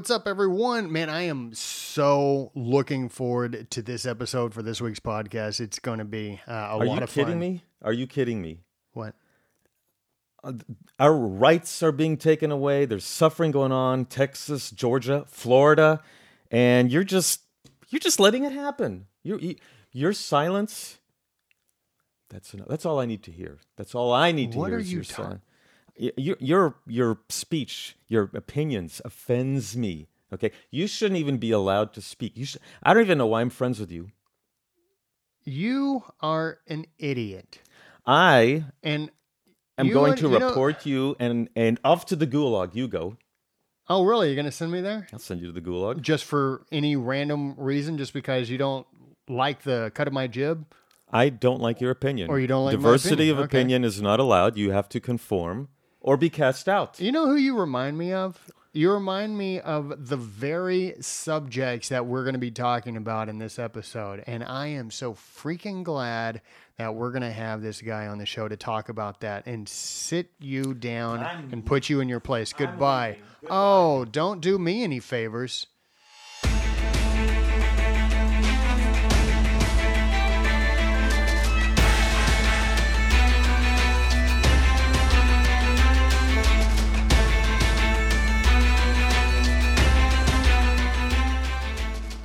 what's up, everyone? Man, I am so looking forward to this episode for this week's podcast. It's going to be uh, a Are lot of fun. Are you kidding me? Are you kidding me? What? Our rights are being taken away. There's suffering going on. Texas, Georgia, Florida, and you're just you're just letting it happen. You, you your silence. That's enough. That's all I need to hear. That's all I need to What hear. are is you your ta- silence. Y- Your your your speech, your opinions offends me. Okay, you shouldn't even be allowed to speak. You should. I don't even know why I'm friends with you. You are an idiot. I And am going would- to you know- report you and and off to the gulag. You go. oh, really? You're going to send me there I'll send you to the gulag. just for any random reason, just because you don't like the cut of my jib? I don't like your opinion. Or you don't like diversity opinion, of okay. opinion is not allowed. You have to conform or be cast out. You know who you remind me of? You remind me of the very subjects that we're going to be talking about in this episode. And I am so freaking glad that we're going to have this guy on the show to talk about that and sit you down and put you in your place. Goodbye. Oh, don't do me any favors.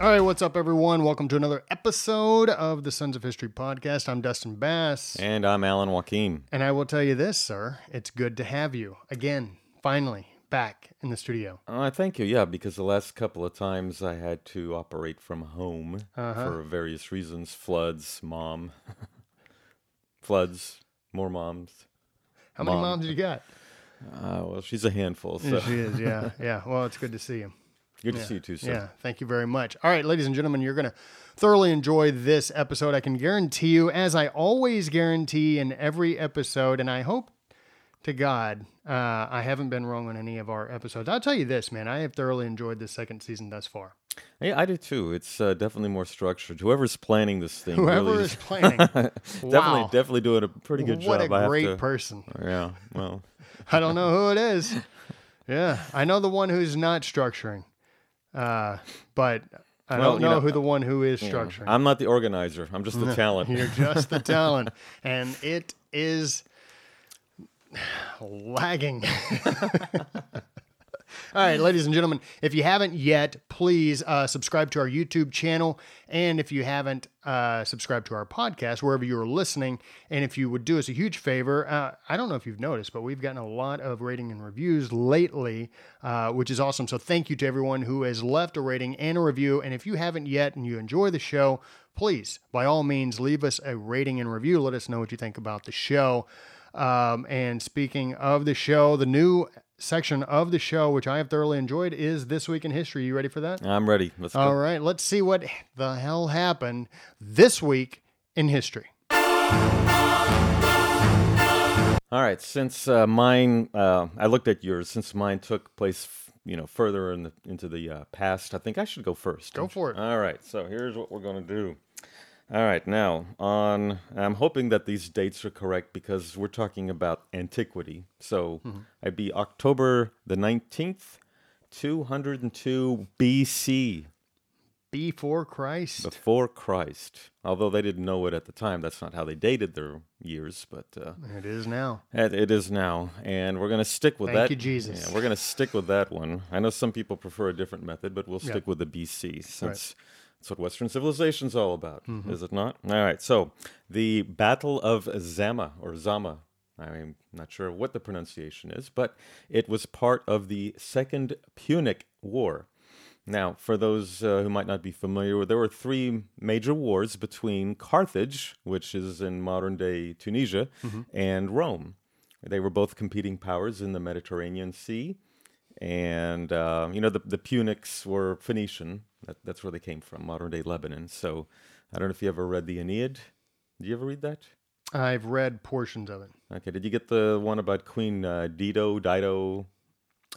All right, what's up, everyone? Welcome to another episode of the Sons of History podcast. I'm Dustin Bass. And I'm Alan Wakim. And I will tell you this, sir. It's good to have you again, finally, back in the studio. Uh, thank you. Yeah, because the last couple of times I had to operate from home Uh-huh. for various reasons floods, mom, floods, more moms. How many Mom. moms you got? Uh, well, she's a handful. So Yeah, she is, yeah. Yeah. Well, it's good to see you. Good to see you too, sir. Yeah, thank you very much. All right, ladies and gentlemen, you're going to thoroughly enjoy this episode. I can guarantee you, as I always guarantee in every episode, and I hope to God uh, I haven't been wrong on any of our episodes. I'll tell you this, man, I have thoroughly enjoyed this second season thus far. Yeah, I do too. It's uh, definitely more structured. Whoever's planning this thing, Whoever really is planning, definitely, wow, definitely doing a pretty good what job. a I have great to, person. Yeah, well, I don't know who it is. Yeah, I know the one who's not structuring, uh, but I Well, don't you know, know, who the one who is structuring. I'm not the organizer. I'm just the talent. You're just the talent, and it is lagging. All right, ladies and gentlemen, if you haven't yet, please uh, subscribe to our YouTube channel. And if you haven't uh, subscribed to our podcast, wherever you are listening, and if you would do us a huge favor, uh, I don't know if you've noticed, but we've gotten a lot of rating and reviews lately, uh, which is awesome. So thank you to everyone who has left a rating and a review. And if you haven't yet and you enjoy the show, please, by all means, leave us a rating and review. Let us know what you think about the show. Um, and speaking of the show, the new section of the show, which I have thoroughly enjoyed, is This Week in History. You ready for that? I'm ready. Let's go. All right, let's see what the hell happened this week in history. All right. Since uh, mine, uh, I looked at yours. Since mine took place, f- you know, further in the, into the uh, past, I think I should go first. Go for it. All right. So here's what we're going to do. All right. Now, on, I'm hoping that these dates are correct because we're talking about antiquity. So Mm-hmm. I'd be October the 19th, 202 BC. Before Christ. before Christ. Although they didn't know it at the time, that's not how they dated their years, but uh, It is now. it, it is now, and we're going to stick with Thank that. Thank you, Jesus. Yeah, we're going to stick with that one. I know some people prefer a different method, but we'll stick with the BC since that's what Western civilization's all about, Mm-hmm. is it not? All right. So the Battle of Zama or Zama. I'm not sure what the pronunciation is, but it was part of the Second Punic War. Now, for those uh, who might not be familiar, there were three major wars between Carthage, which is in modern day Tunisia, and Rome. They were both competing powers in the Mediterranean Sea. And, uh, you know, the, the Punics were Phoenician. That, that's where they came from, modern day Lebanon. So I don't know if you ever read the Aeneid. Did you ever read that? I've read portions of it. Okay. Did you get the one about Queen uh, Dido, Dido?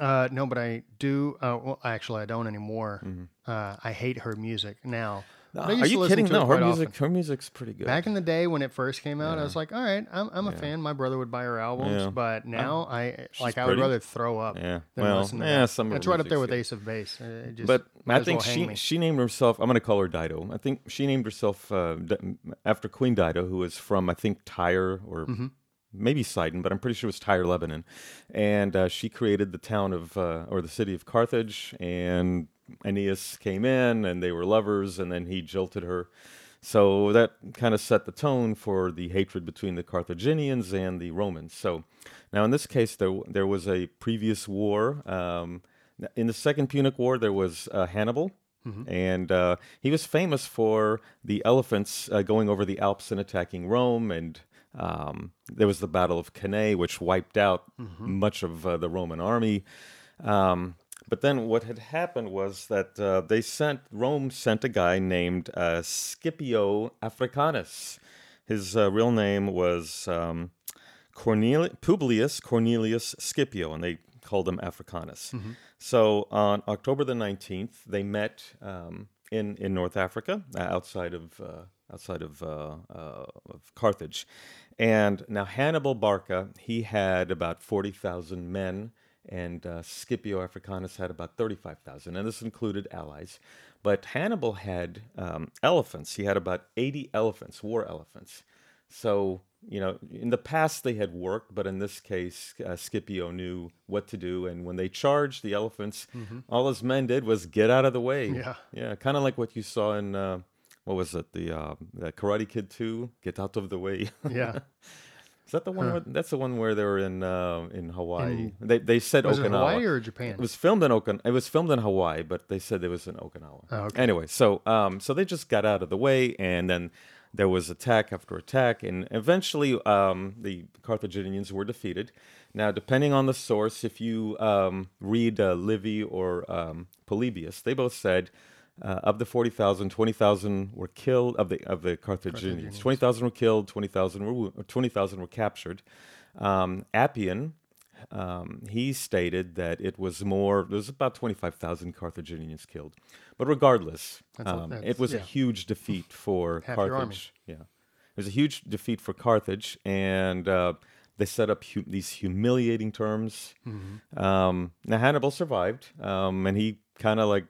Uh, no, but I do. Uh, well, actually, I don't anymore. Uh, I hate her music now. Are you kidding? No, her music, often. her music's pretty good. Back in the day when it first came out, I was like, all right, I'm, I'm a Yeah. fan. My brother would buy her albums, Yeah. but now I she's like I would rather throw up yeah, than well, listen to yeah, some That's right up there with Ace of Base. Just but I think well she me. she named herself. I'm going to call her Dido. I think she named herself uh, after Queen Dido, who is from I think Tyre or Mm-hmm. maybe Sidon, but I'm pretty sure it was Tyre, Lebanon. And uh, she created the town of uh, or the city of Carthage. And Aeneas came in, and they were lovers, and then he jilted her. So that kind of set the tone for the hatred between the Carthaginians and the Romans. So now in this case, there there was a previous war. Um, in the Second Punic War, there was uh, Hannibal, and uh, he was famous for the elephants uh, going over the Alps and attacking Rome. And um, there was the Battle of Cannae, which wiped out much of uh, the Roman army. Um, but then what had happened was that uh, they sent Rome sent a guy named uh, Scipio Africanus. His uh, real name was um, Corneli- Publius Cornelius Scipio, and they called him Africanus. So on October the nineteenth, they met um, in in North Africa, uh, outside of uh, outside of, uh, uh, of Carthage, and now Hannibal Barca he had about forty thousand men and uh, Scipio Africanus had about 35,000, and this included allies. But Hannibal had um, elephants. He had about 80 elephants, war elephants. So, you know, in the past they had worked, but in this case, uh, Scipio knew what to do. And when they charged the elephants, all his men did was get out of the way. Yeah. Yeah, kind of like what you saw in, uh, what was it, the, uh, the Karate Kid 2, Get Out of the Way. yeah. Is that the one? Where, that's the one where they were in uh, in Hawaii. In- they they said Was Okinawa. it Hawaii or Japan? It was filmed in Okin. It was filmed in Hawaii, but they said it was in Okinawa. Oh, okay. Anyway, so um, so they just got out of the way, and then there was attack after attack, and eventually um, the Carthaginians were defeated. Now, depending on the source, if you um, read uh, Livy or um, Polybius, they both said. Uh, of the 40,000, 20,000 were killed of the of the Carthaginians. 20,000 were killed, 20,000 were wo- 20,000 were captured. Um, Appian um, he stated that it was more, there was about 25,000 Carthaginians killed. But regardless, um, it was a huge defeat for Half. Carthage. Yeah. It was a huge defeat for Carthage, and uh, they set up hu- these humiliating terms. Mm-hmm. Um, now, Hannibal survived, um, and he kind of like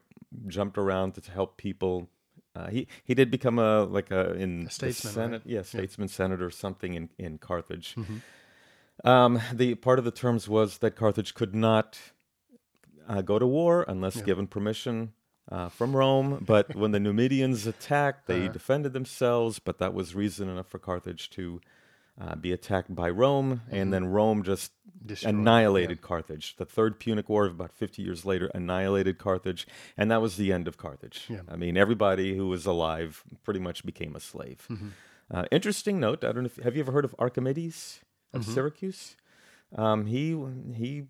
jumped around to, help people. Uh, he he did become a like a in the statesman, right? Senate, yeah, statesman, senator, something in in Carthage. Mm-hmm. Um, the part of the terms was that Carthage could not uh, go to war unless Yeah. given permission uh, from Rome. But when the Numidians attacked, they Uh-huh. defended themselves. But that was reason enough for Carthage to uh, be attacked by Rome, and then Rome just Destroyed, annihilated Carthage. The Third Punic War, about 50 years later, annihilated Carthage, and that was the end of Carthage. Yeah. I mean, everybody who was alive pretty much became a slave. Mm-hmm. Uh, interesting note. I don't know. If, have you ever heard of Archimedes of Mm-hmm. Syracuse? Um, he he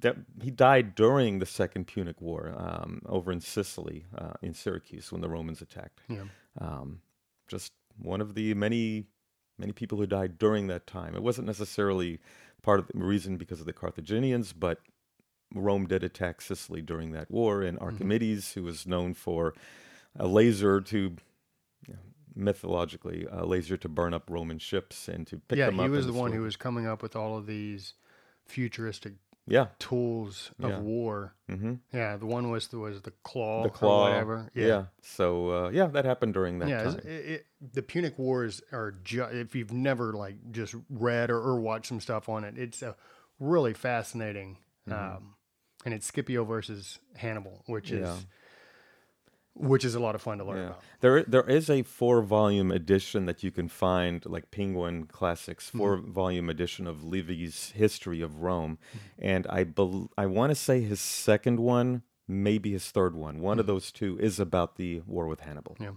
that, he died during the Second Punic War um, over in Sicily, uh, in Syracuse, when the Romans attacked. Yeah. Um, just one of the many many people who died during that time. It wasn't necessarily part of the reason because of the Carthaginians, but Rome did attack Sicily during that war, and Mm-hmm. Archimedes, who was known for a laser to you know, mythologically a laser to burn up Roman ships and to pick yeah, them up. Yeah, he was the one who was coming up with all of these futuristic Yeah. tools of Yeah. war. hmm Yeah, the one was the was the claw, The or claw. whatever. Yeah. Yeah, So uh, yeah, that happened during that yeah. time. It, it, the Punic Wars are ju- if you've never like just read or, or watched some stuff on it, it's a really fascinating. Mm-hmm. Um, and it's Scipio versus Hannibal, which is. Which is a lot of fun to learn Yeah. about. There there is a four volume edition that you can find like Penguin Classics, 4 Mm-hmm. volume edition of Livy's History of Rome, Mm-hmm. and I bel I want to say his second one, maybe his third one. One of Mm-hmm. those two is about the war with Hannibal. Yeah.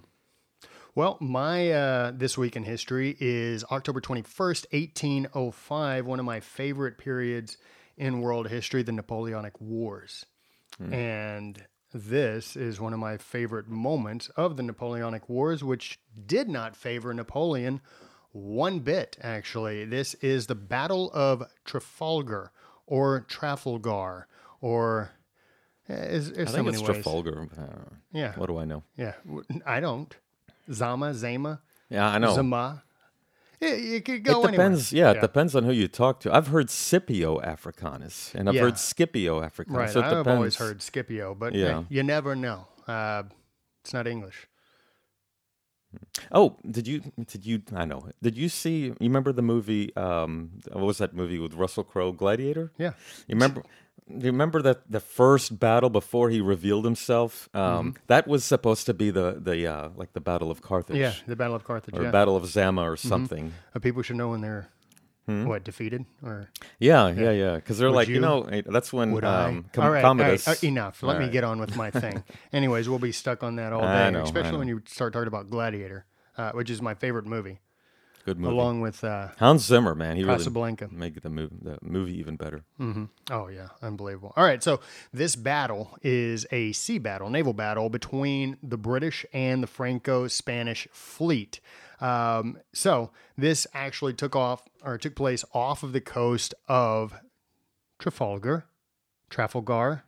Well, my uh, this week in history is October 21st, 1805, one of my favorite periods in world history, the Napoleonic Wars. And this is one of my favorite moments of the Napoleonic Wars, which did not favor Napoleon one bit, actually. This is the Battle of Trafalgar or Trafalgar or. eh, Is, is I so think it's ways. Trafalgar. Uh, Yeah. What do I know? Yeah, I don't. Zama, Zama, Yeah, I know. Zama. It, it could It go depends. Yeah, it depends on who you talk to. I've heard Scipio Africanus, and I've Yeah. heard Scipio Africanus. Right. So it I've depends. always heard Scipio, but Yeah. hey, you never know. Uh, it's not English. Oh, did you? Did you? I know. Did you see? You remember the movie? Um, what was that movie with Russell Crowe, Gladiator? Yeah. You remember? You remember that the first battle before he revealed himself? Um, Mm-hmm. That was supposed to be the the uh, like the Battle of Carthage, Yeah. The Battle of Carthage. or yeah. Battle of Zama, or something. Uh, people should know when they're Hmm? what defeated or Yeah, yeah, yeah. Because they're Would like, you, you? know, eh, that's when would um, I? Com- all right, all right, Commodus. uh, enough. Let All me right. get on with my thing. Anyways, we'll be stuck on that all day, know, especially when you start talking about Gladiator, uh, which is my favorite movie, Good movie. along with uh, Hans Zimmer, man, he really Casablanca. made the movie the movie even better. Oh yeah, unbelievable. All right, so this battle is a sea battle, naval battle between the British and the Franco-Spanish fleet. Um, so this actually took off or took place off of the coast of Trafalgar, Trafalgar.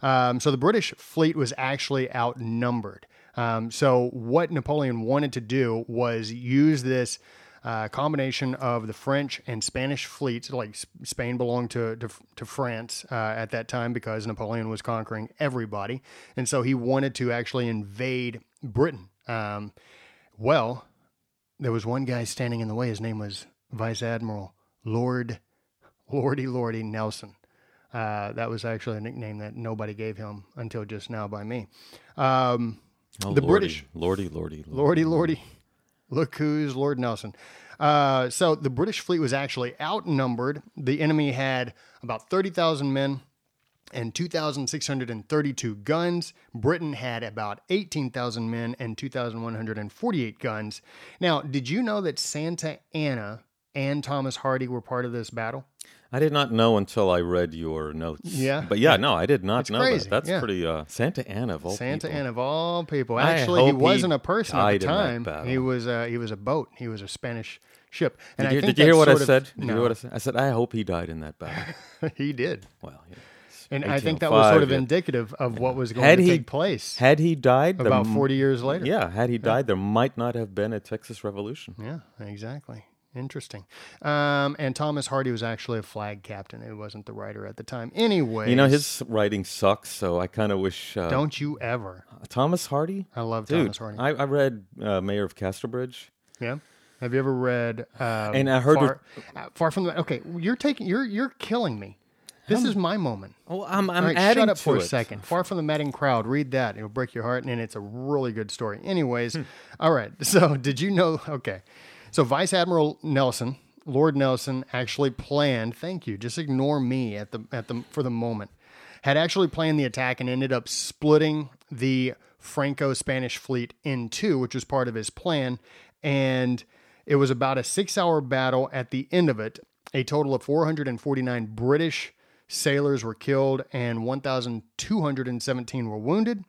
Um, so the British fleet was actually outnumbered. Um, so what Napoleon wanted to do was use this uh, combination of the French and Spanish fleets. Like Spain belonged to to, to France uh, at that time because Napoleon was conquering everybody, and so he wanted to actually invade Britain. Um, well, there was one guy standing in the way. His name was Vice Admiral Lord Lordy Lordy Nelson. Uh, that was actually a nickname that nobody gave him until just now by me. Um, Oh, The lordy, British- lordy, lordy, lordy. Lordy Lordy, look who's Lord Nelson. Uh, so the British fleet was actually outnumbered. The enemy had about 30,000 men and 2,632 guns. Britain had about 18,000 men and 2,148 guns. Now, did you know that Santa Anna and Thomas Hardy were part of this battle? I did not know until I read your notes. Yeah. but yeah, no, I did not know crazy, that. That's yeah. pretty. Uh, Santa Ana of all Santa people. Anna of all people. Actually, he wasn't a person at the time. He was uh, he was a boat. He was a Spanish ship. And Did you, I think did you hear what I of- said? Did you hear what I said? I said I hope he died in that battle. he did. well, yeah. And I think that was sort of yeah. indicative of what was going Had to he- take place Had he died, about m- 40 years later. Yeah, had he died, there might not have been a Texas Revolution. Yeah, exactly. Interesting. Um, and Thomas Hardy was actually a flag captain. It wasn't the writer at the time. Anyway, You know, his writing sucks, so I kind of wish. Uh, Don't you ever. Thomas Hardy? I love Dude, Thomas Hardy. I, I read uh, Mayor of Casterbridge. yeah. Have you ever read? Um, And I heard far, uh, far from the. Okay, you're taking. You're you're killing me. This is my moment. Oh, I'm, I'm right, adding shut up to for a second. Far from the madding crowd. Read that. It'll break your heart, and it's a really good story. Anyways, Hmm. all right. So, did you know? Okay. So, Vice Admiral Nelson, Lord Nelson, actually planned. Thank you. Just ignore me at the at the for the moment. Had actually planned the attack and ended up splitting the Franco-Spanish fleet in two, which was part of his plan. And it was about a six-hour battle. At the end of it, a total of 449 British sailors were killed and 1,217 were wounded.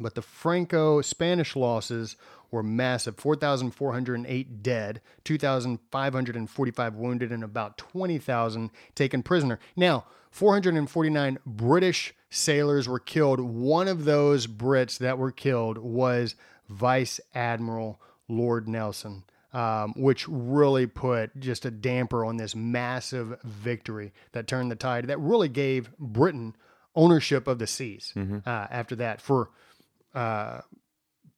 But the Franco Spanish losses were massive 4,408 dead, 2,545 wounded, and about 20,000 taken prisoner. Now, 449 British sailors were killed. One of those Brits that were killed was Vice Admiral Lord Nelson. Um, which really put just a damper on this massive victory that turned the tide. That really gave Britain ownership of the seas uh, after that for uh,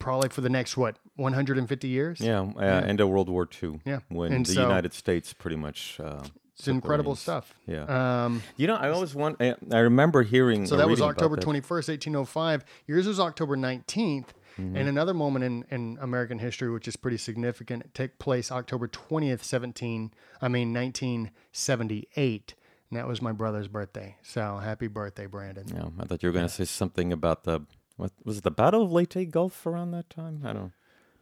probably for the next what 150 years. Yeah, uh, end of World War II. Yeah. when And the so- United States pretty much. Uh, it's incredible stuff. Yeah. Um, you know, I always want. I, I remember hearing. so that was October 21st, 1805. Yours was October 19th. Mm-hmm. And another moment in, in American history, which is pretty significant, took place October 20th, 17, I mean, 1978. And that was my brother's birthday. So happy birthday, Brandon. Yeah, I thought you were going to say something about the. What was it? The Battle of Leyte Gulf around that time? I don't.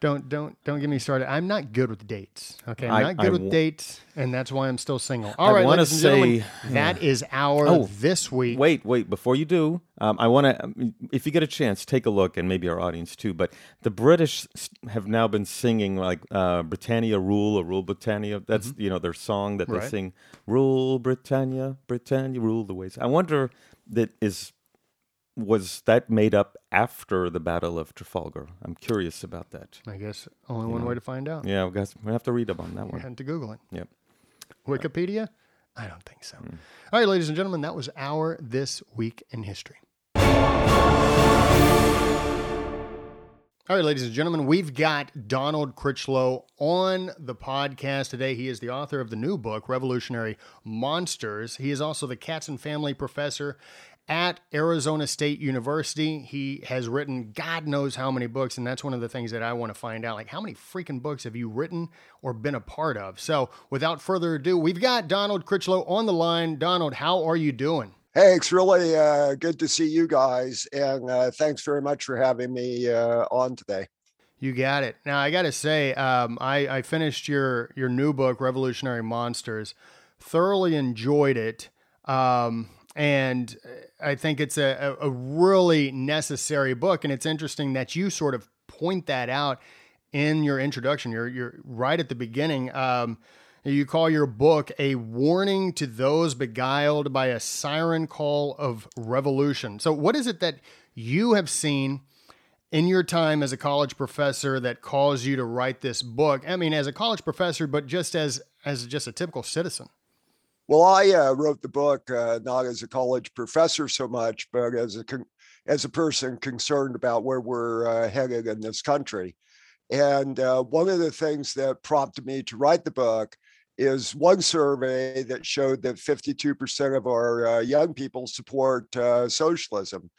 Don't don't don't get me started. I'm not good with dates. Okay, I'm I- not good I with w- dates, and that's why I'm still single. All right, wanna ladies and gentlemen, say- that is our Oh, this week. Wait, wait. Before you do, um, I want to, if you get a chance, take a look, and maybe our audience too. But the British have now been singing like uh, "Britannia Rule" or "Rule Britannia." That's you know their song that they Right. sing. Rule Britannia, Britannia, rule the ways. I wonder that is was that made up after the Battle of Trafalgar? I'm curious about that. I guess only one way to find out. Yeah, I guess we have to read up on that You one. had to Google it. Yep. Wikipedia? I don't think so. Mm. All right, ladies and gentlemen, that was our This Week in History. All right, ladies and gentlemen, we've got Donald Critchlow on the podcast today. He is the author of the new book, Revolutionary Monsters. He is also the Katzin Family Professor at Arizona State University. He has written God knows how many books, and that's one of the things that I want to find out. Like, how many freaking books have you written or been a part of? So, without further ado, we've got Donald Critchlow on the line. Donald, how are you doing? Hey, it's really uh, good to see you guys, and uh, thanks very much for having me uh, on today. You got it. Now I got to say, um, I, I finished your your new book, Revolutionary Monsters. Thoroughly enjoyed it, um, and I think it's a, a, a really necessary book. And it's interesting that you sort of point that out in your introduction. You're you're right at the beginning. Um, you call your book a warning to those beguiled by a siren call of revolution. So, what is it that you have seen in your time as a college professor that caused you to write this book? I mean, as a college professor, but just as as just a typical citizen. Well, I uh, wrote the book uh, not as a college professor so much, but as a con- as a person concerned about where we're uh, headed in this country. And uh, one of the things that prompted me to write the book is one survey that showed that 52% of our uh, young people support uh, socialism.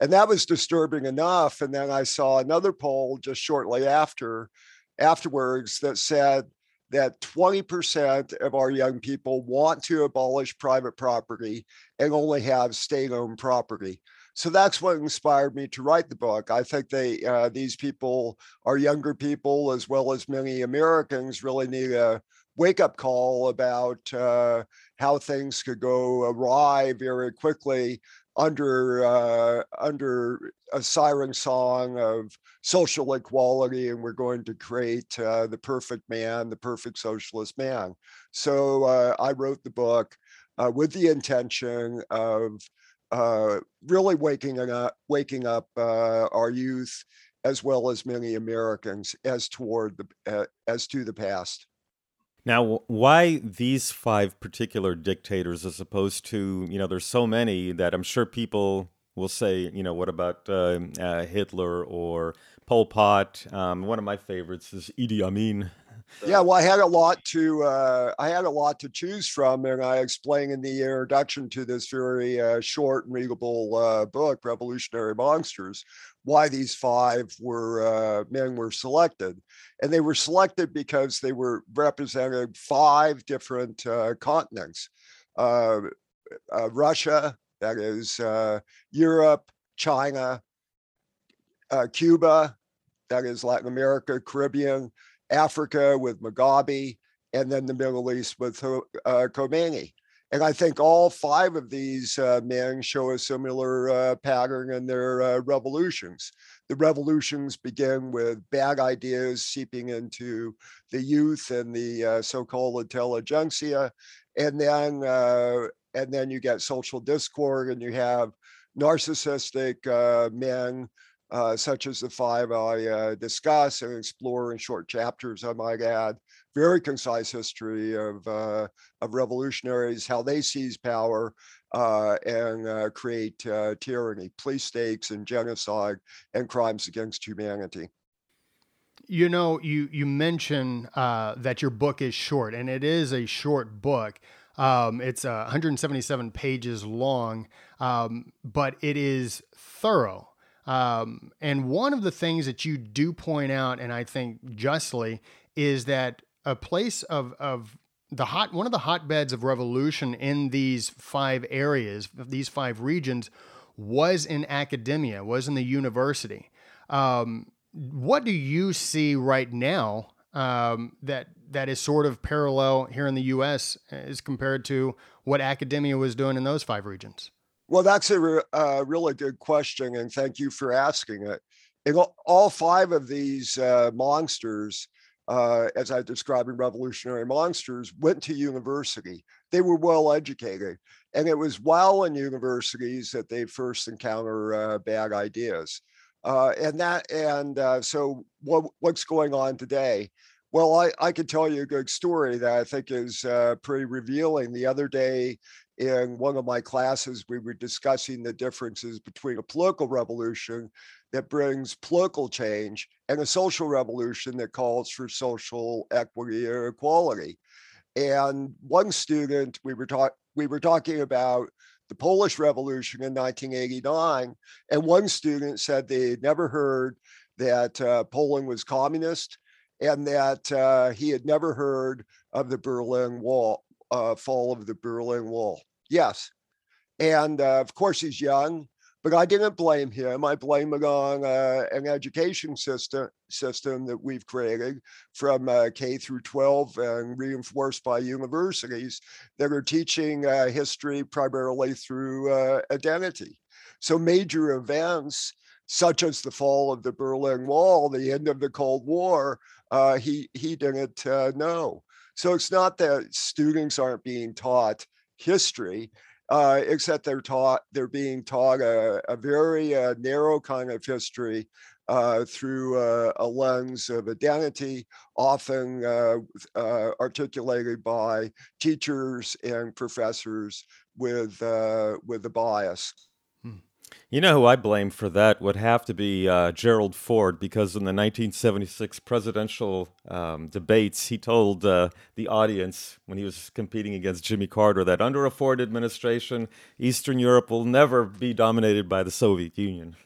And that was disturbing enough. And then I saw another poll just shortly after, afterwards, that said that 20% of our young people want to abolish private property and only have state-owned property. So that's what inspired me to write the book. I think they uh, these people, our younger people, as well as many Americans, really need a wake up call about uh, how things could go awry very quickly under uh, under a siren song of social equality, and we're going to create uh, the perfect man, the perfect socialist man. So uh, I wrote the book uh, with the intention of uh, really waking up, waking up uh, our youth as well as many Americans as toward the as to the past. Now, why these five particular dictators as opposed to, you know, there's so many that I'm sure people will say, you know, what about uh, uh, Hitler or Pol Pot? Um, one of my favorites is Idi Amin. Yeah, well, I had a lot to uh, I had a lot to choose from, and I explain in the introduction to this very uh, short and readable uh, book, "Revolutionary Monsters," why these five were uh, men were selected, and they were selected because they were representing five different uh, continents: uh, Russia, that is Europe, China, Cuba, that is Latin America, Caribbean. Africa with Mugabe, and then the Middle East with uh, Khomeini. And I think all five of these uh, men show a similar uh, pattern in their uh, revolutions. The revolutions begin with bad ideas seeping into the youth and the uh, so-called intelligentsia, and then uh, and then you get social discord, and you have narcissistic uh, men such as the five I discuss and explore in short chapters, I might add. Very concise history of, uh, of revolutionaries, how they seize power uh, and uh, create uh, tyranny, police states, and genocide and crimes against humanity. You know, you you mention that your book is short, and it is a short book. Um, it's 177 pages long, um, but it is thorough. Um, and one of the things that you do point out, and I think justly, is that a place of, of the hot one of the hotbeds of revolution in these five areas, these five regions, was in academia, was in the university. Um, what do you see right now um, that that is sort of parallel here in the U.S. as compared to what academia was doing in those five regions? Well, that's a, re- a, really good question, and thank you for asking it. In all five of these uh, monsters, uh, as I described in Revolutionary Monsters, went to university. they were well educated. And it was while in universities that they first encounter uh, bad ideas. Uh, and that, and uh, so what, what's going on today? Well, I, I could tell you a good story that I think is uh, pretty revealing. The other day in one of my classes, we were discussing the differences between a political revolution that brings political change and a social revolution that calls for social equity or equality. And one student, we were talking, we were talking about the Polish Revolution in 1989, and one student said they had never heard that uh, Poland was communist, and that uh, he had never heard of the Berlin Wall, uh, fall of the Berlin Wall. Yes, and uh, of course he's young, but I didn't blame him. I blame it on uh, an education system system that we've created from uh, K through 12 and reinforced by universities that are teaching uh, history primarily through uh, identity. So major events such as the fall of the Berlin Wall, the end of the Cold War, uh, he he didn't uh, know. So it's not that students aren't being taught history uh, except they're taught they're being taught a, a very uh, narrow kind of history uh, through uh, a lens of identity, often uh, uh, articulated by teachers and professors with with a bias. You know who I blame for that would have to be uh, Gerald Ford, because in the 1976 presidential um, debates, he told uh, the audience when he was competing against Jimmy Carter that under a Ford administration, Eastern Europe will never be dominated by the Soviet Union.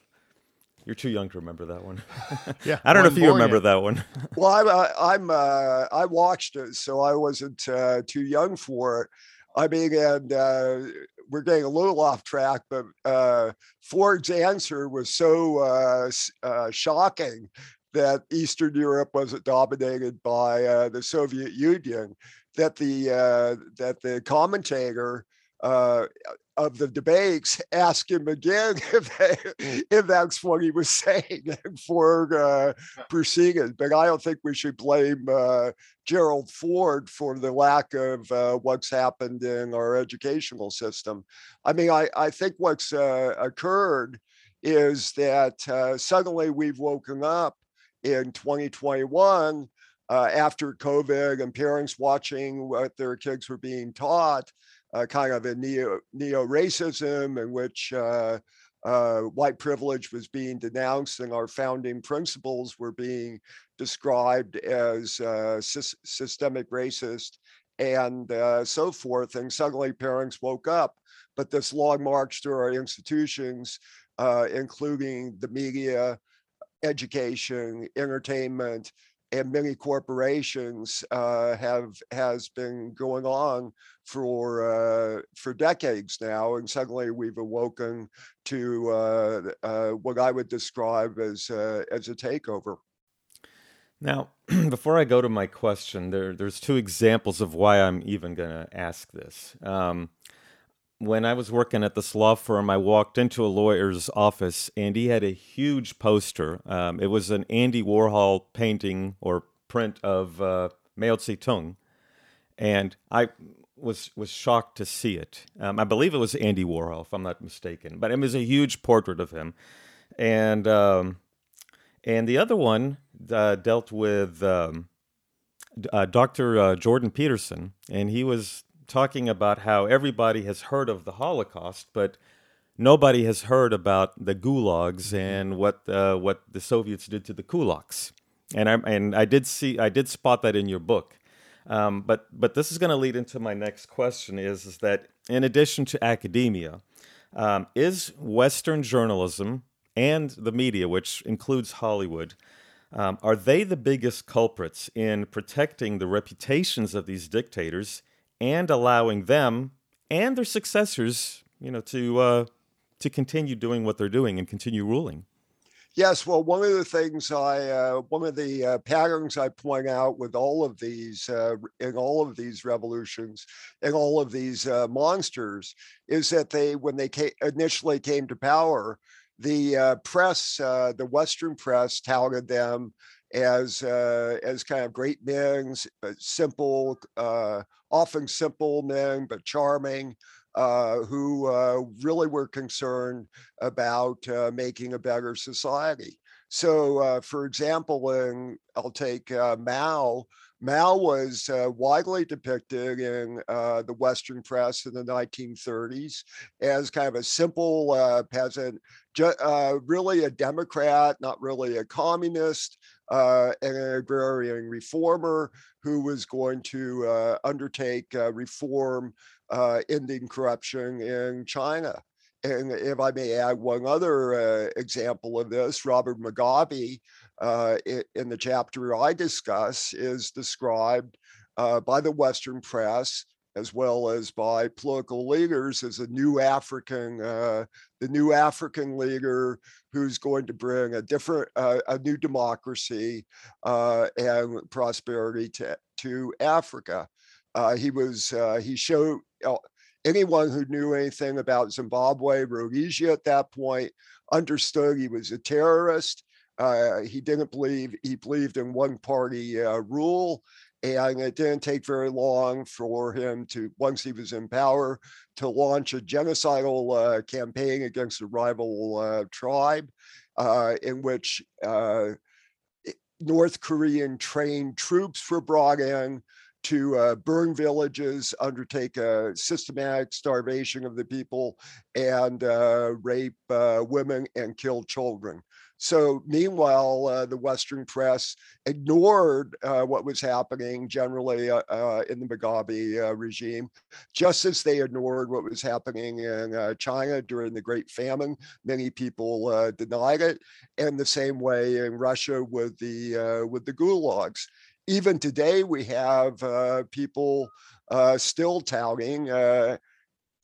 You're too young to remember that one. Yeah, I don't know if you remember yet. that one. Well, I'm uh, I'm uh, I watched it, so I wasn't uh, too young for it. I mean, and uh, we're getting a little off track, but uh, Ford's answer was so uh, uh, shocking that Eastern Europe wasn't dominated by uh, the Soviet Union that the uh, that the commentator uh, of the debates ask him again if they, if that's what he was saying, for uh, proceeded. But I don't think we should blame uh, Gerald Ford for the lack of uh, what's happened in our educational system. I mean, I, I think what's uh, occurred is that uh, suddenly we've woken up in 2021 uh, after COVID and parents watching what their kids were being taught, kind of a neo neo racism in which uh, uh, white privilege was being denounced and our founding principles were being described as uh, sys- systemic racist and uh, so forth. And suddenly parents woke up. But this long march through our institutions, uh, including the media, education, entertainment, and many corporations uh, have has been going on for uh, for decades now, and suddenly we've awoken to uh, uh, what I would describe as as a takeover. Now, before I go to my question, there, there's two examples of why I'm even going to ask this. Um, when I was working at this law firm, I walked into a lawyer's office and he had a huge poster. Um, it was an Andy Warhol painting or print of uh, Mao Zedong. And I was, was shocked to see it. Um, I believe it was Andy Warhol, if I'm not mistaken, but it was a huge portrait of him. And, um, and the other one uh, dealt with um, uh, Dr. Uh, Jordan Peterson, and he was talking about how everybody has heard of the Holocaust, but nobody has heard about the gulags and what uh, what the Soviets did to the kulaks. And I and I did see I did spot that in your book. Um, but but this is going to lead into my next question: is, is that in addition to academia, um, is Western journalism and the media, which includes Hollywood, um, are they the biggest culprits in protecting the reputations of these dictators and allowing them and their successors, you know, to uh, to continue doing what they're doing and continue ruling? Yes, well, one of the things I, uh, one of the uh, patterns I point out with all of these, uh, in all of these revolutions, and all of these uh, monsters, is that they, when they initially came to power, the uh, press, uh, the Western press, touted them as uh, as kind of great men, simple, uh, often simple men, but charming, uh, who uh, really were concerned about uh, making a better society. So, uh, for example, in I'll take uh, Mao. Mao was uh, widely depicted in the Western press in the 1930s as kind of a simple peasant, ju- really a Democrat, not really a communist, uh, an agrarian reformer who was going to uh, undertake uh, reform ending corruption in China. And if I may add one other uh, example of this, Robert Mugabe, uh, in the chapter I discuss, is described uh, by the Western press as well as by political leaders as a new African, uh, the new African leader who's going to bring a different, uh, a new democracy uh, and prosperity to, to Africa. he was, he showed, anyone who knew anything about Zimbabwe, Rhodesia at that point, understood he was a terrorist. Uh, he didn't believe, he believed in one party uh, rule. And it didn't take very long for him to, once he was in power, to launch a genocidal uh, campaign against a rival uh, tribe uh, in which uh, North Korean trained troops were brought in to uh, burn villages, undertake a systematic starvation of the people, and uh, rape uh, women and kill children. So, meanwhile, uh, the Western press ignored uh, what was happening generally uh, in the Mugabe regime, just as they ignored what was happening in China during the Great Famine. Many people denied it, and the same way in Russia with the with the gulags even today, we have uh, people uh, still touting uh,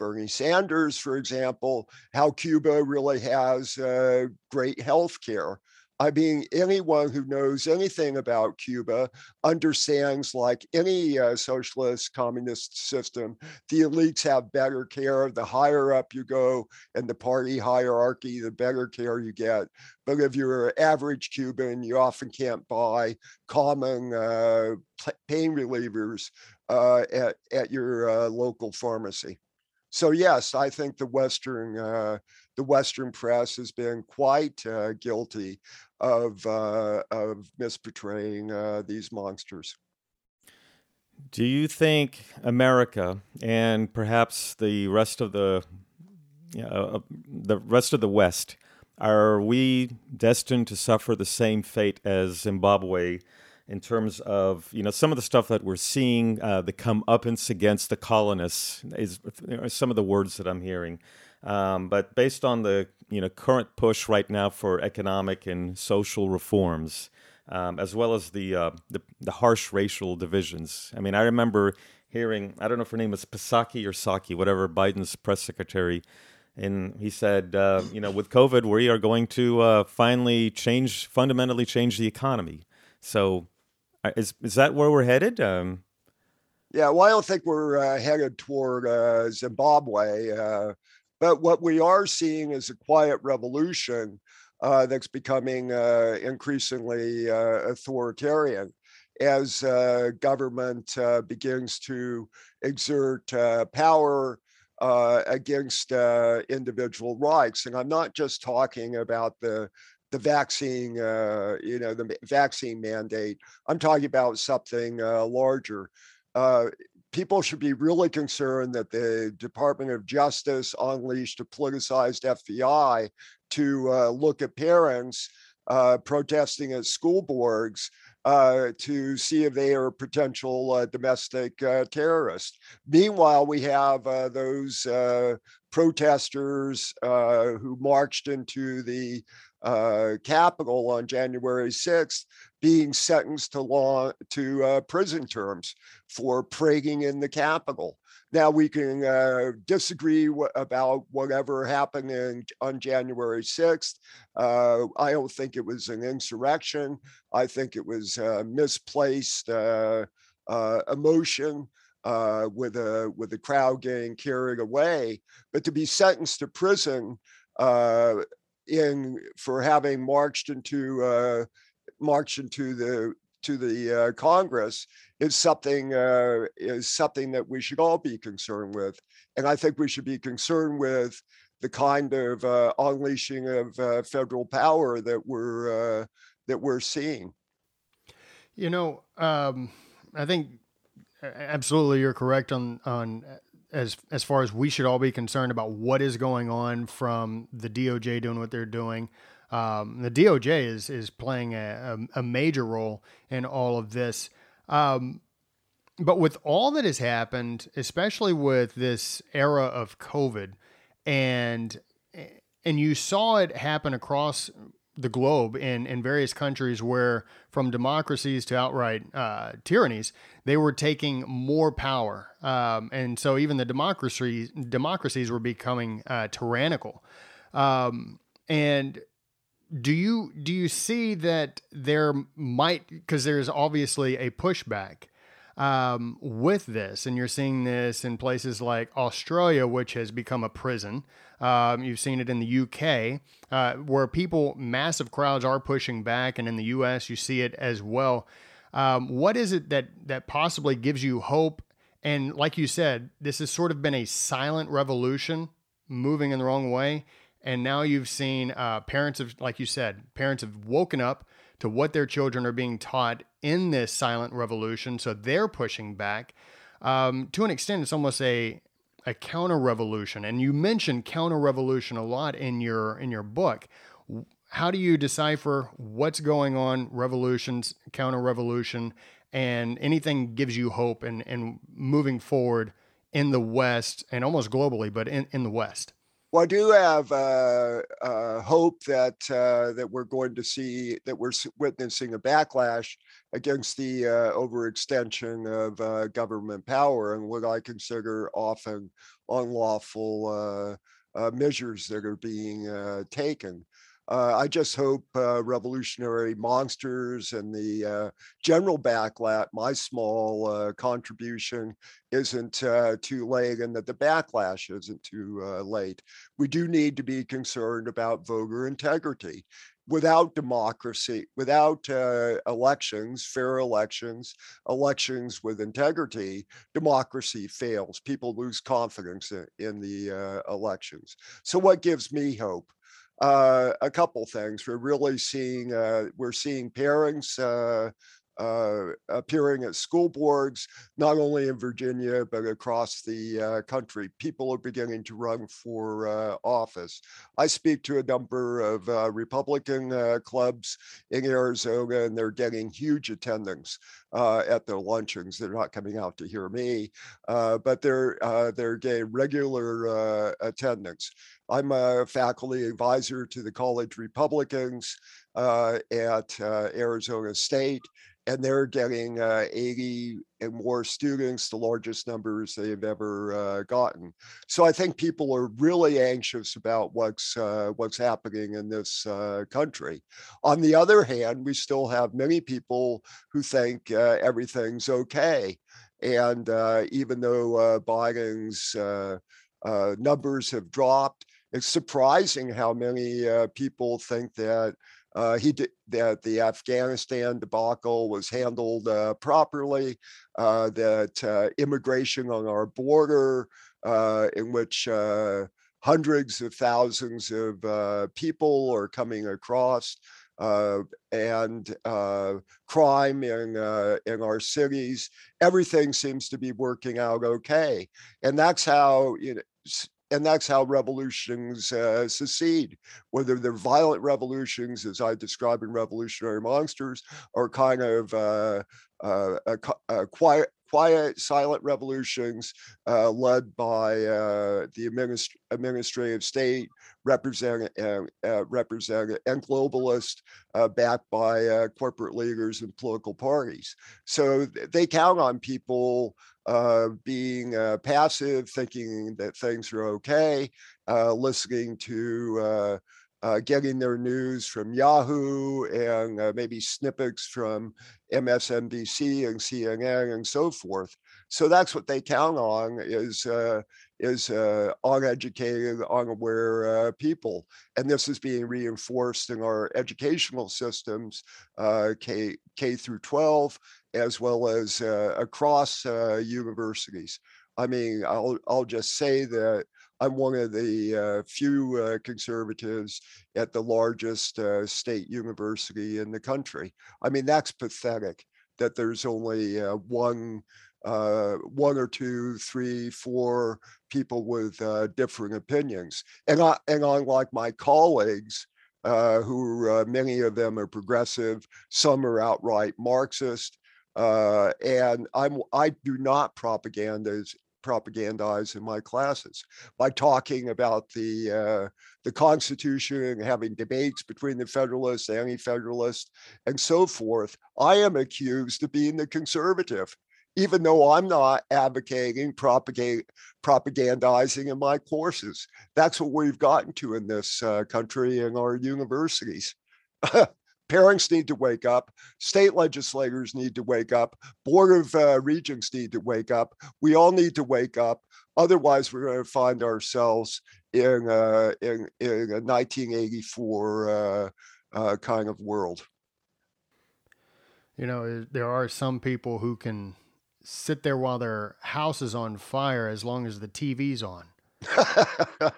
Bernie Sanders, for example, how Cuba really has uh, great health care. I mean, anyone who knows anything about Cuba understands, like any uh, socialist communist system, the elites have better care. The higher up you go in the party hierarchy, the better care you get. But if you're an average Cuban, you often can't buy common uh, pain relievers uh, at, at your uh, local pharmacy. So yes, I think the Western uh, the Western press has been quite uh, guilty of uh, of misportraying uh, these monsters. Do you think America and perhaps the rest of the you know, the rest of the West are we destined to suffer the same fate as Zimbabwe in terms of you know some of the stuff that we're seeing, uh, the comeuppance against the colonists is some of the words that I'm hearing. Um, but based on the you know current push right now for economic and social reforms, um, as well as the, uh, the, the harsh racial divisions. I mean, I remember hearing I don't know if her name was Psaki or Saki, whatever Biden's press secretary, and he said, uh, you know, with COVID, we are going to uh, finally change, fundamentally change the economy. So, is is that where we're headed? Um, yeah, well, I don't think we're uh, headed toward uh, Zimbabwe. Uh, but what we are seeing is a quiet revolution uh, that's becoming uh, increasingly uh, authoritarian as government begins to exert power against individual rights. And I'm not just talking about the the vaccine, you know, the vaccine mandate. I'm talking about something larger people should be really concerned that the Department of Justice unleashed a politicized FBI to uh, look at parents uh, protesting at school boards uh, to see if they are potential uh, domestic uh, terrorists. Meanwhile, we have uh, those protesters who marched into the uh, on January 6th being sentenced to law to uh, prison terms for praguing in the Capitol. Now we can uh, disagree w- about whatever happened in, on January 6th. Uh, I don't think it was an insurrection. I think it was misplaced uh, uh, emotion. Uh, with a with a crowd getting carried away, but to be sentenced to prison in for having marched into uh, marched into the to the uh, Congress is something uh, is something that we should all be concerned with, and I think we should be concerned with the kind of uh, unleashing of uh, federal power that we're uh, that we're seeing. You know, um, I think absolutely you're correct on on as as far as we should all be concerned about what is going on from the DOJ doing what they're doing. Um, the DOJ is is playing a, a, a, major role in all of this. Um, but with all that has happened, especially with this era of COVID, and and you saw it happen across the globe in, in various countries where, from democracies to outright uh, tyrannies, they were taking more power, um, and so even the democracies democracies were becoming uh, tyrannical. Um, and do you do you see that there might because there's obviously a pushback um, with this, and you're seeing this in places like Australia, which has become a prison. Um, you've seen it in the UK, uh, where people, massive crowds, are pushing back, and in the US, you see it as well. Um, what is it that that possibly gives you hope? And like you said, this has sort of been a silent revolution, moving in the wrong way. And now you've seen uh, parents of, like you said, parents have woken up to what their children are being taught in this silent revolution. So they're pushing back. Um, to an extent, it's almost a a counter revolution. And you mentioned counter revolution a lot in your in your book. How do you decipher what's going on, revolutions, counter revolution, and anything gives you hope and and moving forward in the West and almost globally, but in, in the West? Well, I do have uh, uh, hope that uh, that we're going to see that we're witnessing a backlash against the uh, overextension of uh, government power and what I consider often unlawful uh, measures that are being taken. Uh, I just hope uh, revolutionary monsters and the uh, general backlash, my small uh, contribution isn't uh, too late and that the backlash isn't too uh, late. We do need to be concerned about voter integrity. Without democracy, without elections, fair elections, elections with integrity, democracy fails. People lose confidence in, in the elections. So, what gives me hope? Uh, a couple things. We're really seeing uh, we're seeing pairings uh, uh, appearing at school boards, not only in Virginia but across the uh, country. People are beginning to run for uh, office. I speak to a number of Republican clubs in Arizona, and they're getting huge attendance at their luncheons. They're not coming out to hear me, but they're they're getting regular attendance. I'm a faculty advisor to the college Republicans uh, at uh, Arizona State, and they're getting uh, 80 and more students, the largest numbers they've ever uh, gotten. So I think people are really anxious about what's uh, what's happening in this uh, country. On the other hand, we still have many people who think everything's okay, and even though Biden's numbers have dropped it's surprising how many uh, people think that uh, he did, that the Afghanistan debacle was handled uh, properly, uh, that uh, immigration on our border, uh, in which hundreds of thousands of people are coming across, and crime in in our cities, everything seems to be working out okay, and that's how you know and that's how revolutions uh, succeed. Whether they're violent revolutions, as I describe in Revolutionary Monsters, or kind of uh, uh, quiet, quiet, silent revolutions uh, led by uh, the administ- administrative state, represented, uh, uh, represented and globalist, uh, backed by uh, corporate leaders and political parties. So they count on people being passive, thinking that things are okay, listening to uh, getting their news from Yahoo and uh, maybe snippets from MSNBC and CNN and so forth. So that's what they count on is uh, is uh, uneducated, unaware uh, people, and this is being reinforced in our educational systems, uh, K K through 12, as well as uh, across uh, universities. I mean, I'll I'll just say that I'm one of the uh, few uh, conservatives at the largest uh, state university in the country. I mean, that's pathetic that there's only uh, one, uh, one or two, three, four people with uh, differing opinions. And I, and unlike my colleagues, who many of them are progressive, some are outright Marxist, uh, and I'm I do not propagandize propagandize in my classes by talking about the uh, the Constitution having debates between the Federalists, the Anti-Federalists, and so forth. I am accused of being the conservative, even though I'm not advocating propagate, propagandizing in my courses. That's what we've gotten to in this uh, country and our universities. parents need to wake up state legislators need to wake up board of uh, regents need to wake up we all need to wake up otherwise we're going to find ourselves in, uh, in, in a 1984 uh, uh, kind of world. You know there are some people who can sit there while their house is on fire as long as the tv's on.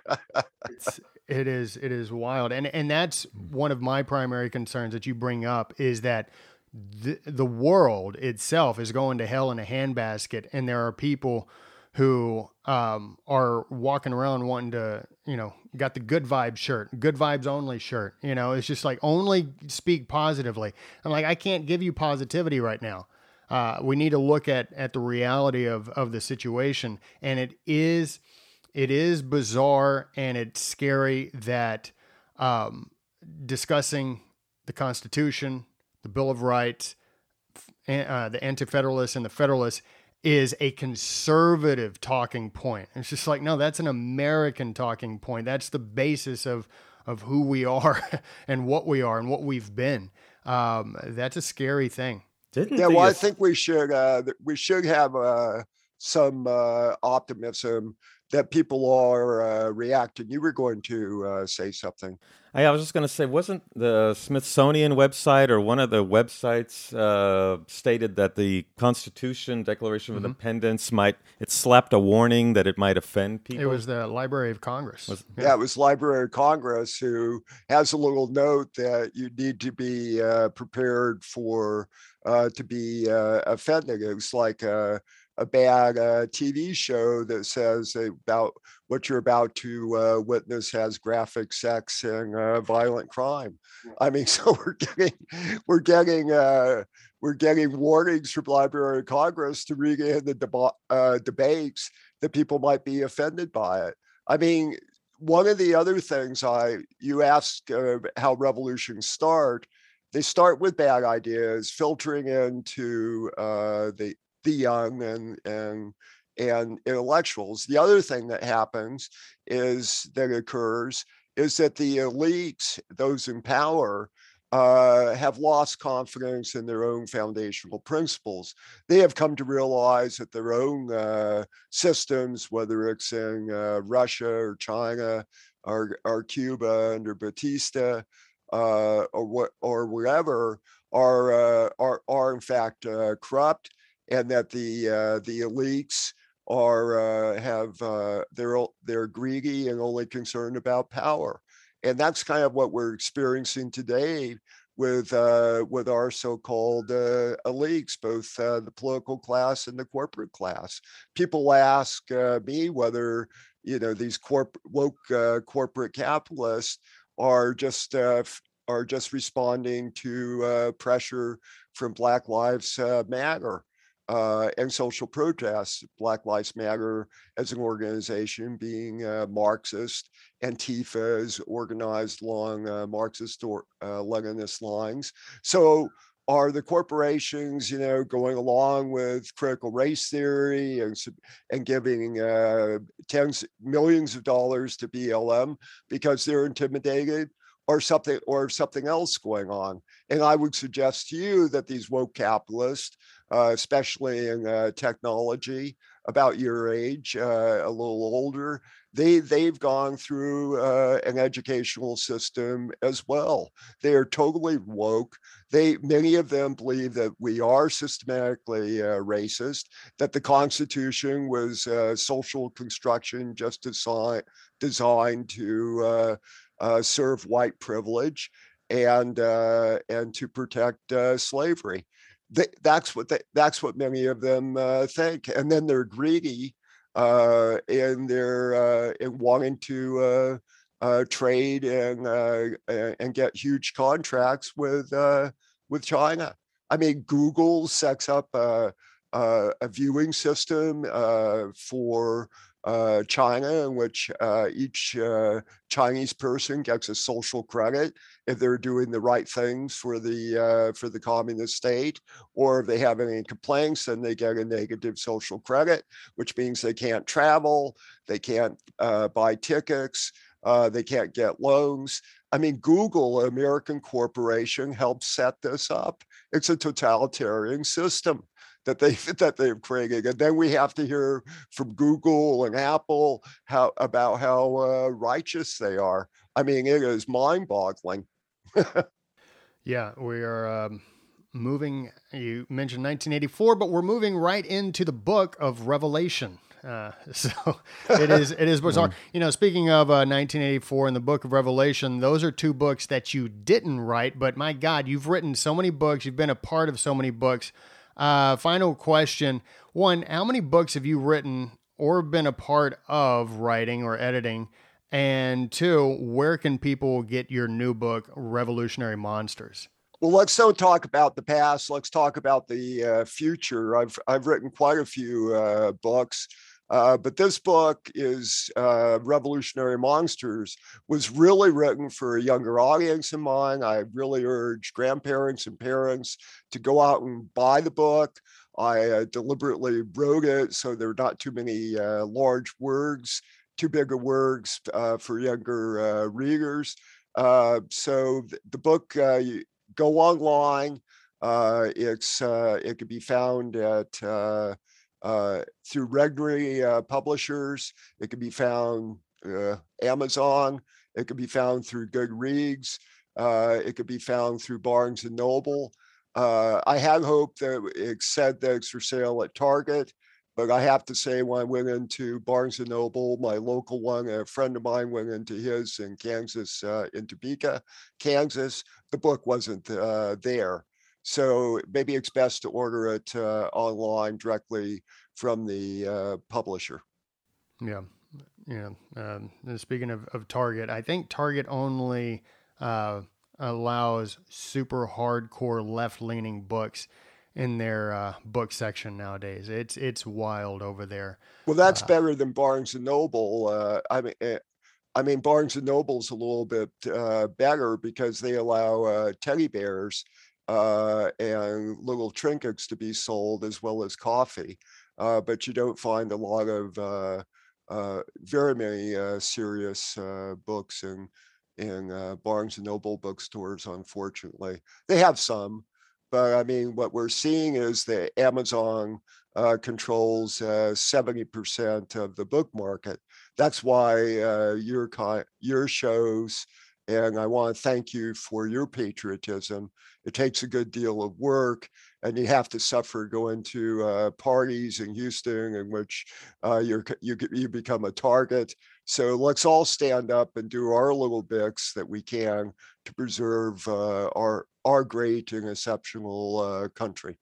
It's, it is it is wild, and and that's one of my primary concerns that you bring up is that the the world itself is going to hell in a handbasket, and there are people who um, are walking around wanting to, you know, got the good vibes shirt, good vibes only shirt. You know, it's just like only speak positively. I'm like, I can't give you positivity right now. Uh, we need to look at at the reality of of the situation, and it is it is bizarre and it's scary that um, discussing the Constitution, the Bill of Rights, uh, the Anti Federalists, and the Federalists is a conservative talking point. It's just like, no, that's an American talking point. That's the basis of of who we are and what we are and what we've been. Um, that's a scary thing. Didn't yeah, well, I think we should uh, we should have uh, some uh, optimism that people are uh, reacting. You were going to uh, say something. I, I was just going to say, wasn't the Smithsonian website or one of the websites uh, stated that the Constitution, Declaration of mm-hmm. Independence, might it slapped a warning that it might offend people? It was the Library of Congress. Was, yeah. yeah. it was Library of Congress who has a little note that you need to be uh, prepared for uh, to be uh, offended. It was like a bad uh, TV show that says about what you're about to uh, witness has graphic sex and uh, violent crime. I mean, so we're getting we're getting uh, we're getting warnings from Library of Congress to read in the deba- uh, debates that people might be offended by it. I mean, one of the other things I you ask uh, how revolutions start they start with bad ideas filtering into uh, the the young and and and intellectuals. The other thing that happens is that occurs is that the elites, those in power, uh, have lost confidence in their own foundational principles. They have come to realize that their own uh, systems, whether it's in uh, Russia or China or, or Cuba under Batista uh, or what or wherever, are uh, are are in fact uh, corrupt and that the uh, the elites are uh, have uh, they're they're greedy and only concerned about power, and that's kind of what we're experiencing today with uh, with our so-called uh, elites, both uh, the political class and the corporate class. People ask uh, me whether you know these corp- woke uh, corporate capitalists are just uh, are just responding to pressure from Black Lives Matter uh, and social protests. Black Lives Matter as an organization being uh, Marxist, Antifa is organized along uh, Marxist or uh, Leninist lines. So are the corporations, you know, going along with critical race theory and and giving uh, tens millions of dollars to BLM because they're intimidated? or something or something else going on. And I would suggest to you that these woke capitalists uh, especially in uh, technology, about your age, uh, a little older, they they've gone through uh, an educational system as well. They are totally woke. They many of them believe that we are systematically uh, racist. That the Constitution was uh, social construction just design, designed to uh, uh, serve white privilege and uh, and to protect slavery. They, that's what they, that's what many of them think, and then they're greedy uh, and they're uh, wanting to uh, uh trade and uh, and get huge contracts with uh, with China. I mean, Google sets up a, a viewing system for uh, China, in which uh, each uh, Chinese person gets a social credit if they're doing the right things for the uh, for the communist state, or if they have any complaints, then they get a negative social credit, which means they can't travel, they can't uh, buy tickets, uh, they can't get loans. I mean, Google, American corporation, helped set this up. It's a totalitarian system that they that they've created, and then we have to hear from Google and Apple how about how uh, righteous they are. I mean, it is mind-boggling. yeah, we are. Um moving you mentioned 1984 but we're moving right into the book of revelation uh, so it is it is bizarre mm. you know speaking of uh, 1984 and the book of revelation those are two books that you didn't write but my god you've written so many books you've been a part of so many books uh, final question. One, how many books have you written or been a part of writing or editing? And two, where can people get your new book, Revolutionary Monsters? Well, let's don't talk about the past. Let's talk about the uh, future. I've I've written quite a few uh, books. Uh, but this book is uh, Revolutionary Monsters was really written for a younger audience in mind. I really urge grandparents and parents to go out and buy the book. I uh, deliberately wrote it so there are not too many uh, large words, too big of words uh, for younger readers. so th- the book, go online. it's it can be found at uh, through Regnery uh, publishers. It can be found uh, Amazon. It can be found through Goodreads. Uh, it could be found through Barnes and Noble. Uh, I had hoped that it said that it's for sale at Target, but I have to say, when I went into Barnes and Noble, my local one, a friend of mine went into his in Kansas, uh, in Topeka, Kansas. The book wasn't there. So maybe it's best to order it uh, online directly from the uh, publisher. Yeah. Yeah. Um, speaking of, of Target, I think Target only uh, allows super hardcore left leaning books in their uh, book section nowadays. It's it's wild over there. Well, that's uh, better than Barnes and Noble. Uh, I mean, eh, I mean Barnes and Noble's a little bit uh, better because they allow uh, teddy bears uh, and little trinkets to be sold as well as coffee. Uh, but you don't find a lot of uh, uh very many uh, serious uh, books in in Barnes and Noble bookstores. Unfortunately, they have some, but I mean, what we're seeing is that Amazon controls seventy percent of the book market. That's why your your shows and I want to thank you for your patriotism. It takes a good deal of work, and you have to suffer going to uh, parties in Houston in which uh, you're, you you become a target. So let's all stand up and do our little bits that we can to preserve uh, our our great and exceptional uh, country.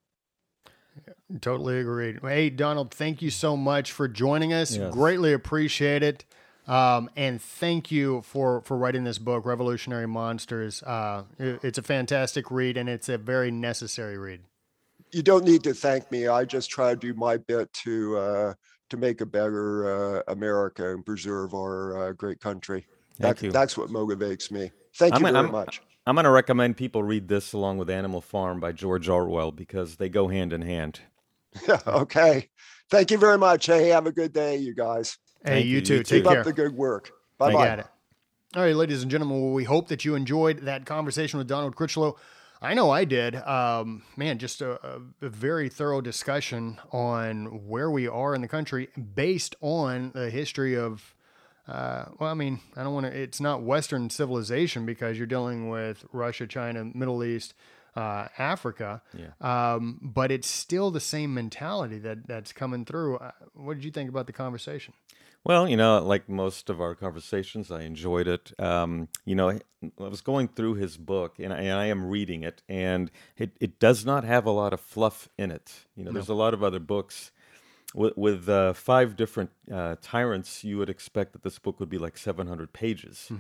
Totally agreed. Hey, Donald, thank you so much for joining us. Yes. Greatly appreciate it. Um, and thank you for for writing this book, Revolutionary Monsters. Uh, it, it's a fantastic read, and it's a very necessary read. You don't need to thank me. I just try to do my bit to uh, to make a better uh, America and preserve our uh, great country. Thank that, you. That's what motivates me. Thank I'm, you very I'm, much. I'm going to recommend people read this along with Animal Farm by George Orwell because they go hand in hand. okay. Thank you very much. Hey, have a good day, you guys. Hey, you, you, too. You Take Keep care. up the good work. Bye bye. All right, ladies and gentlemen, well, we hope that you enjoyed that conversation with Donald Critchlow I know I did. Um, man, just a, a, a very thorough discussion on where we are in the country based on the history of. Uh, well, I mean, I don't want to. It's not Western civilization because you're dealing with Russia, China, Middle East, uh, Africa. Yeah. Um, but it's still the same mentality that that's coming through. Uh, what did you think about the conversation? Well, you know, like most of our conversations, I enjoyed it. Um, you know, I was going through his book, and I, and I am reading it, and it, it does not have a lot of fluff in it. You know, there's a lot of other books with, with uh, five different uh, tyrants. You would expect that this book would be like 700 pages.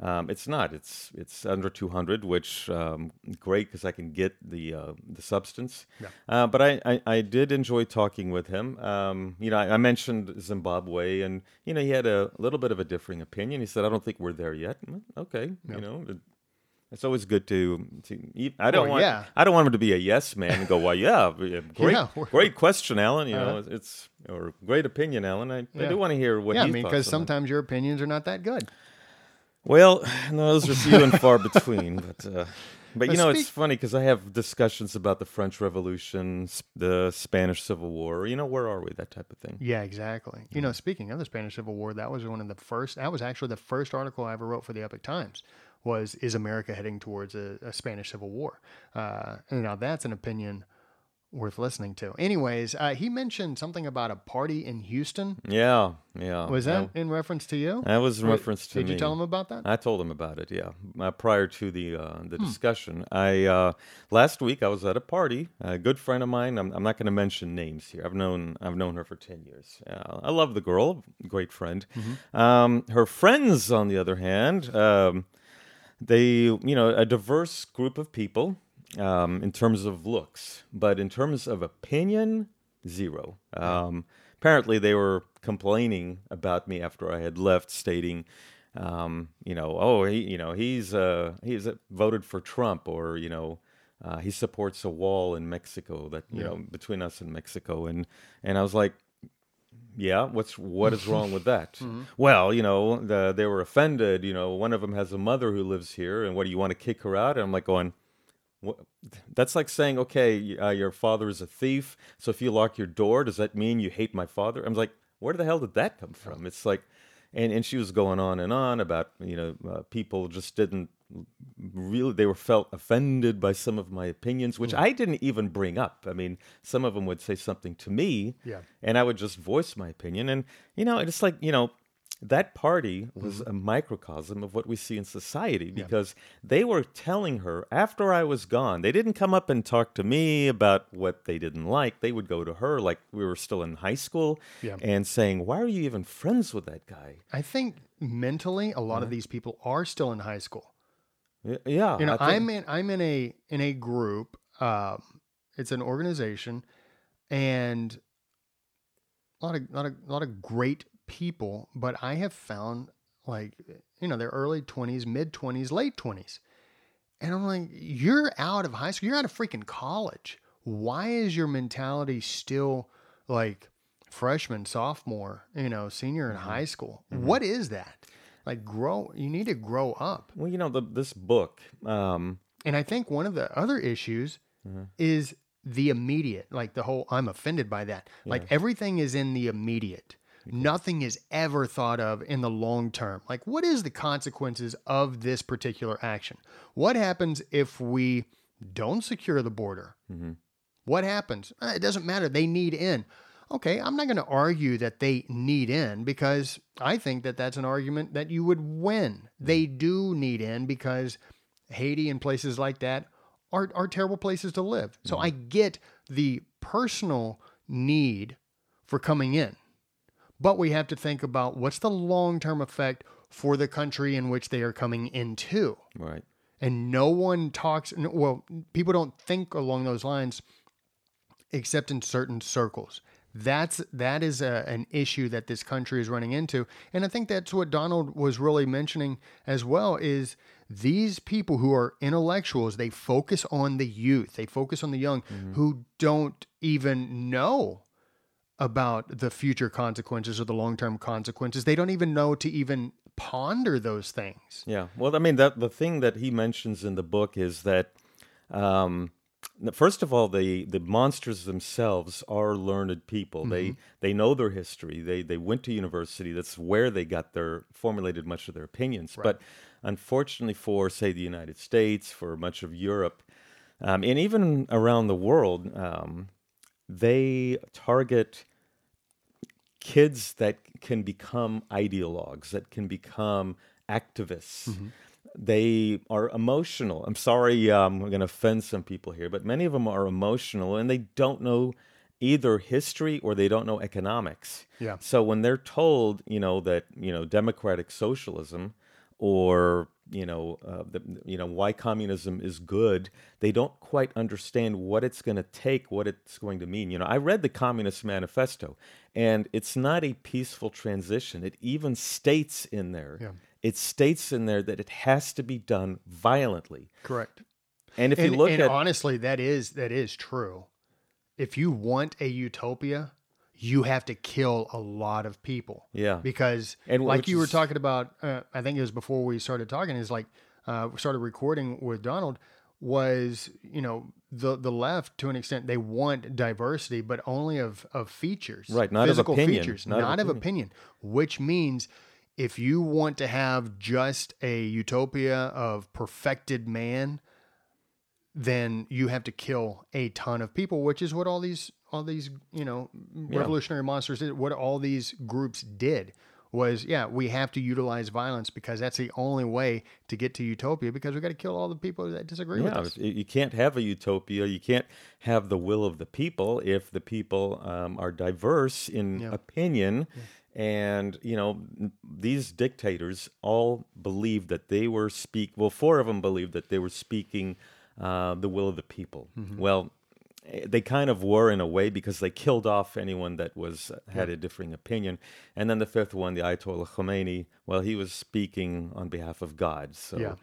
Um, it's not. It's it's under 200, which um, great because I can get the uh, the substance. Uh, but I, I, I did enjoy talking with him. Um, you know, I, I mentioned Zimbabwe, and you know, he had a little bit of a differing opinion. He said, "I don't think we're there yet." Mm, Okay, you know. It- It's always good to, to I don't Well, want yeah. I don't want him to be a yes man and go, well, yeah, yeah, great, Yeah, great question, Alan. You know, Uh-huh. it's or great opinion, Alan. I, I do want to hear what yeah, I mean, because on sometimes your opinions are not that good. Well, no, those are few and far between. But uh, but you Now know, it's funny because I have discussions about the French Revolution, the Spanish Civil War. You know, where are we? That type of thing. Yeah, exactly. You know, speaking of the Spanish Civil War, that was one of the first. That was actually the first article I ever wrote for the Epoch Times. Was is America heading towards a, a Spanish Civil War? Uh, and now that's an opinion worth listening to. Anyways, uh, he mentioned something about a party in Houston. Yeah, yeah. Was that in reference to you? That was in reference to Did me. you tell him about that? I told him about it. Yeah, uh, prior to the uh, Hmm. the discussion, I uh, last week I was at a party. A good friend of mine. I'm, I'm not going to mention names here. I've known I've known her for ten years. Uh, I love the girl, great friend. Mm-hmm. Um, her friends, on the other hand, um, they you know a diverse group of people um, in terms of looks, but in terms of opinion, zero. Um, apparently, they were complaining about me after I had left, stating, um, you know, oh, he, you know, he's uh, he's uh, voted for Trump, or you know. Uh, he supports a wall in Mexico that you know between us and Mexico, and and I was like, yeah, what's what is wrong with that? Well, you know, the, they were offended. You know, one of them has a mother who lives here, and what do you want to kick her out? And I'm like going, what? That's like saying, okay, uh, your father is a thief, so if you lock your door, does that mean you hate my father? I'm like, where the hell did that come from? It's like, and and she was going on and on about you know uh, people just didn't really they were felt offended by some of my opinions which i didn't even bring up. I mean some of them would say something to me Yeah. and i would just voice my opinion. And you know it's like you know that party was a microcosm of what we see in society because they were telling her after I was gone, they didn't come up and talk to me about what they didn't like. They would go to her like we were still in high school Yeah. and saying, Why are you even friends with that guy? I think mentally, a lot of these people are still in high school. Y- Yeah. you know i'm in i'm in a in a group um it's an organization and a lot of lot of lot of great people but i have found like you know their early 20s mid 20s late 20s and i'm like you're out of high school. You're out of freaking college. Why is your mentality still like freshman sophomore you know senior in mm-hmm. high school? Mm-hmm. What is that? Like grow you need to grow up. Well, you know, the, this book, um, and I think one of the other issues mm-hmm. is the immediate, like the whole I'm offended by that. Like everything is in the immediate. Nothing is ever thought of in the long term. Like, what is the consequences of this particular action? What happens if we don't secure the border? Mm-hmm. What happens? Uh, It doesn't matter. They need in. Okay, I'm not going to argue that they need in because I think that that's an argument that you would win. Mm-hmm. They do need in because Haiti and places like that are, are terrible places to live. So mm-hmm. I get the personal need for coming in. But we have to think about what's the long term effect for the country in which they are coming into. Right. and no one talks well people don't think along those lines except in certain circles. That's that is a, an issue that this country is running into. And i think that's what donald was really mentioning as well is these people who are intellectuals they focus on the youth they focus on the young mm-hmm. who don't even know about the future consequences or the long-term consequences they don't even know to even ponder those things Yeah. Well, I mean, that the thing that he mentions in the book is that Um, first of all, the the monsters themselves are learned people. They they know their history. They they went to university. That's where they got their formulated much of their opinions. But unfortunately, for say the United States, for much of Europe, um, and even around the world, um, they target kids that can become ideologues, that can become activists. They are emotional. I'm sorry, um, I'm going to offend some people here, but many of them are emotional and they don't know either history or they don't know economics. Yeah. So when they're told, you know, that you know democratic socialism or you know uh, the, you know why communism is good, they don't quite understand what it's going to take, what it's going to mean. You know, I read the Communist Manifesto, and it's not a peaceful transition. It even states in there, Yeah. it states in there that it has to be done violently. Correct. And if and, you look and at honestly, that is that is true. If you want a utopia, you have to kill a lot of people. Yeah. Because And like you were talking about, uh, I think it was before we started talking. Is like uh, we started recording with Donald. Was you know the the left to an extent they want diversity, but only of of features, Right, not of physical opinion, features, not not, of of opinion. Which means if you want to have just a utopia of perfected man, then you have to kill a ton of people, which is what all these all these you know revolutionary monsters did. What all these groups did was, yeah, we have to utilize violence because that's the only way to get to utopia. Because we got to kill all the people that disagree with us. you can't have a utopia. You can't have the will of the people if the people um, are diverse in opinion. And you know, these dictators all believed that they were speak. Well, four of them believed that they were speaking uh, the will of the people. Well, eh, they kind of were in a way because they killed off anyone that was had a differing opinion. And then the fifth one, the Ayatollah Khomeini. Well, he was speaking on behalf of God. So. Yeah.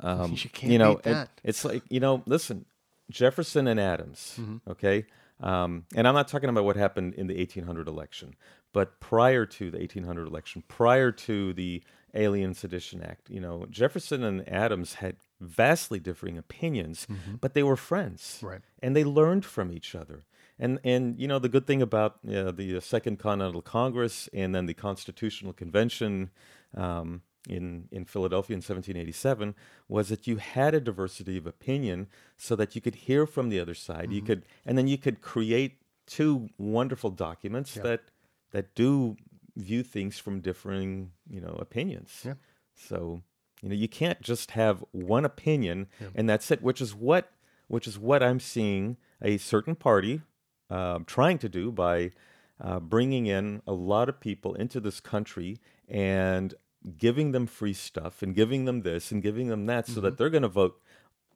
Um, You can't you know, it- it's like you know, listen, Jefferson and Adams, okay, um, and I'm not talking about what happened in the 1800 election, but prior to the 1800 election, prior to the Alien Sedition Act, you know, Jefferson and Adams had vastly differing opinions, but they were friends, Right. and they learned from each other. And and you know the good thing about uh, the Second Continental Congress and then the Constitutional Convention um, in in Philadelphia in 1787 was that you had a diversity of opinion, so that you could hear from the other side. You could and then you could create two wonderful documents that that do view things from differing you know opinions. Yeah. So you know you can't just have one opinion and that's it, which is what which is what I'm seeing a certain party um, trying to do by uh, bringing in a lot of people into this country and giving them free stuff and giving them this and giving them that so that they're going to vote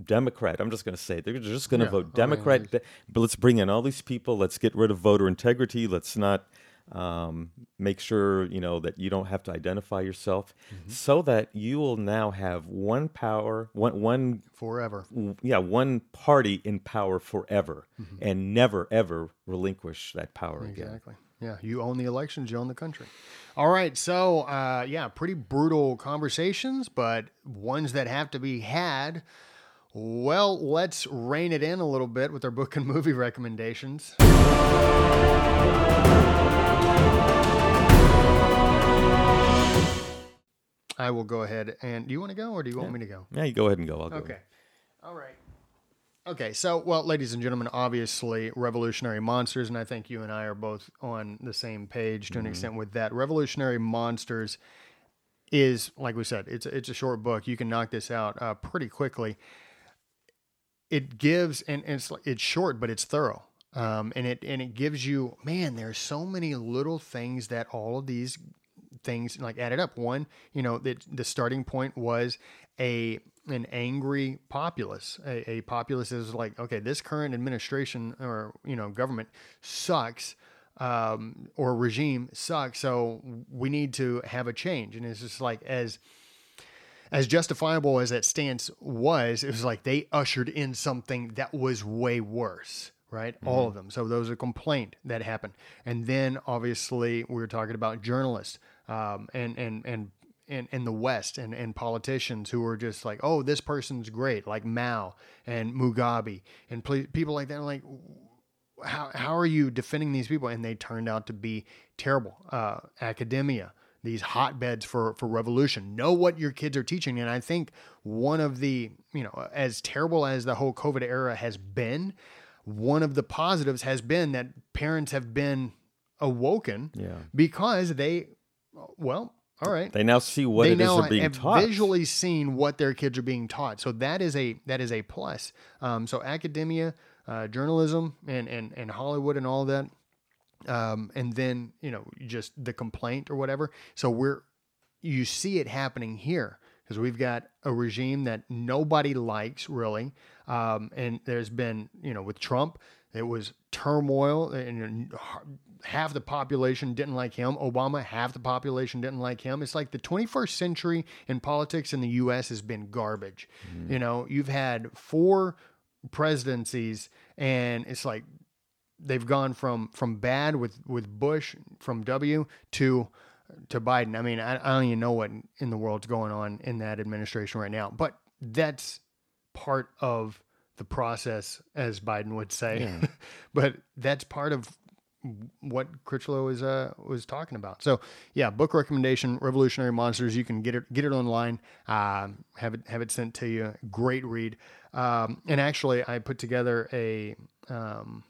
Democrat. I'm just going to say they're just going to Yeah, vote Democrat. de- but let's bring in all these people. Let's get rid of voter integrity. Let's not um, make sure you know that you don't have to identify yourself, so that you will now have one power, one one Forever. yeah, one party in power forever and never ever relinquish that power again. Exactly. Yeah, you own the elections, you own the country. All right, so uh, yeah, pretty brutal conversations, but ones that have to be had. Well, let's rein it in a little bit with our book and movie recommendations. I will go ahead and do you want to go or do you want me to go? Yeah, you go ahead and go. I'll go. Okay. All right. Okay, so well, ladies and gentlemen, obviously, Revolutionary Monsters, and I think you and I are both on the same page to an extent with that. Revolutionary Monsters is, like we said, it's it's a short book. You can knock this out uh, pretty quickly. It gives, and, and it's it's short, but it's thorough, um, and it and it gives you, man. There's so many little things that all of these things like added up. One, you know, that the starting point was a an angry populace. A, a populace is like, okay, this current administration or you know government sucks, um, or regime sucks. So we need to have a change. And it's just like as as justifiable as that stance was, it was like they ushered in something that was way worse, right? All of them. So those are complaint that happened, and then obviously we were talking about journalists, um, and and and in, in the West and, and politicians who are just like, oh, this person's great, like Mao and Mugabe and ple- people like that. Like, how, how are you defending these people? And they turned out to be terrible. Uh, academia, these hotbeds for, for revolution. Know what your kids are teaching. And I think one of the, you know, as terrible as the whole COVID era has been, one of the positives has been that parents have been awoken Yeah. because they, well, all right. They now see what they it is now they're being have taught. visually seen what their kids are being taught. So that is a that is a plus. Um, so academia, uh, journalism, and and and Hollywood and all that, um, and then you know just the complaint or whatever. So we're you see it happening here because we've got a regime that nobody likes really, um, and there's been you know with Trump it was turmoil and half the population didn't like him. Obama, half the population didn't like him. It's like the 21st century in politics in the U.S. has been garbage. You know, you've had four presidencies, and it's like they've gone from from bad with with Bush from W to to Biden. I mean, I, I don't even know what in the world's going on in that administration right now, but that's part of the process, as Biden would say. but that's part of what Critchlow was uh, was talking about. So yeah, book recommendation: Revolutionary Monsters. You can get it get it online. Um, have it have it sent to you. Great read. Um, and actually, I put together a. Um,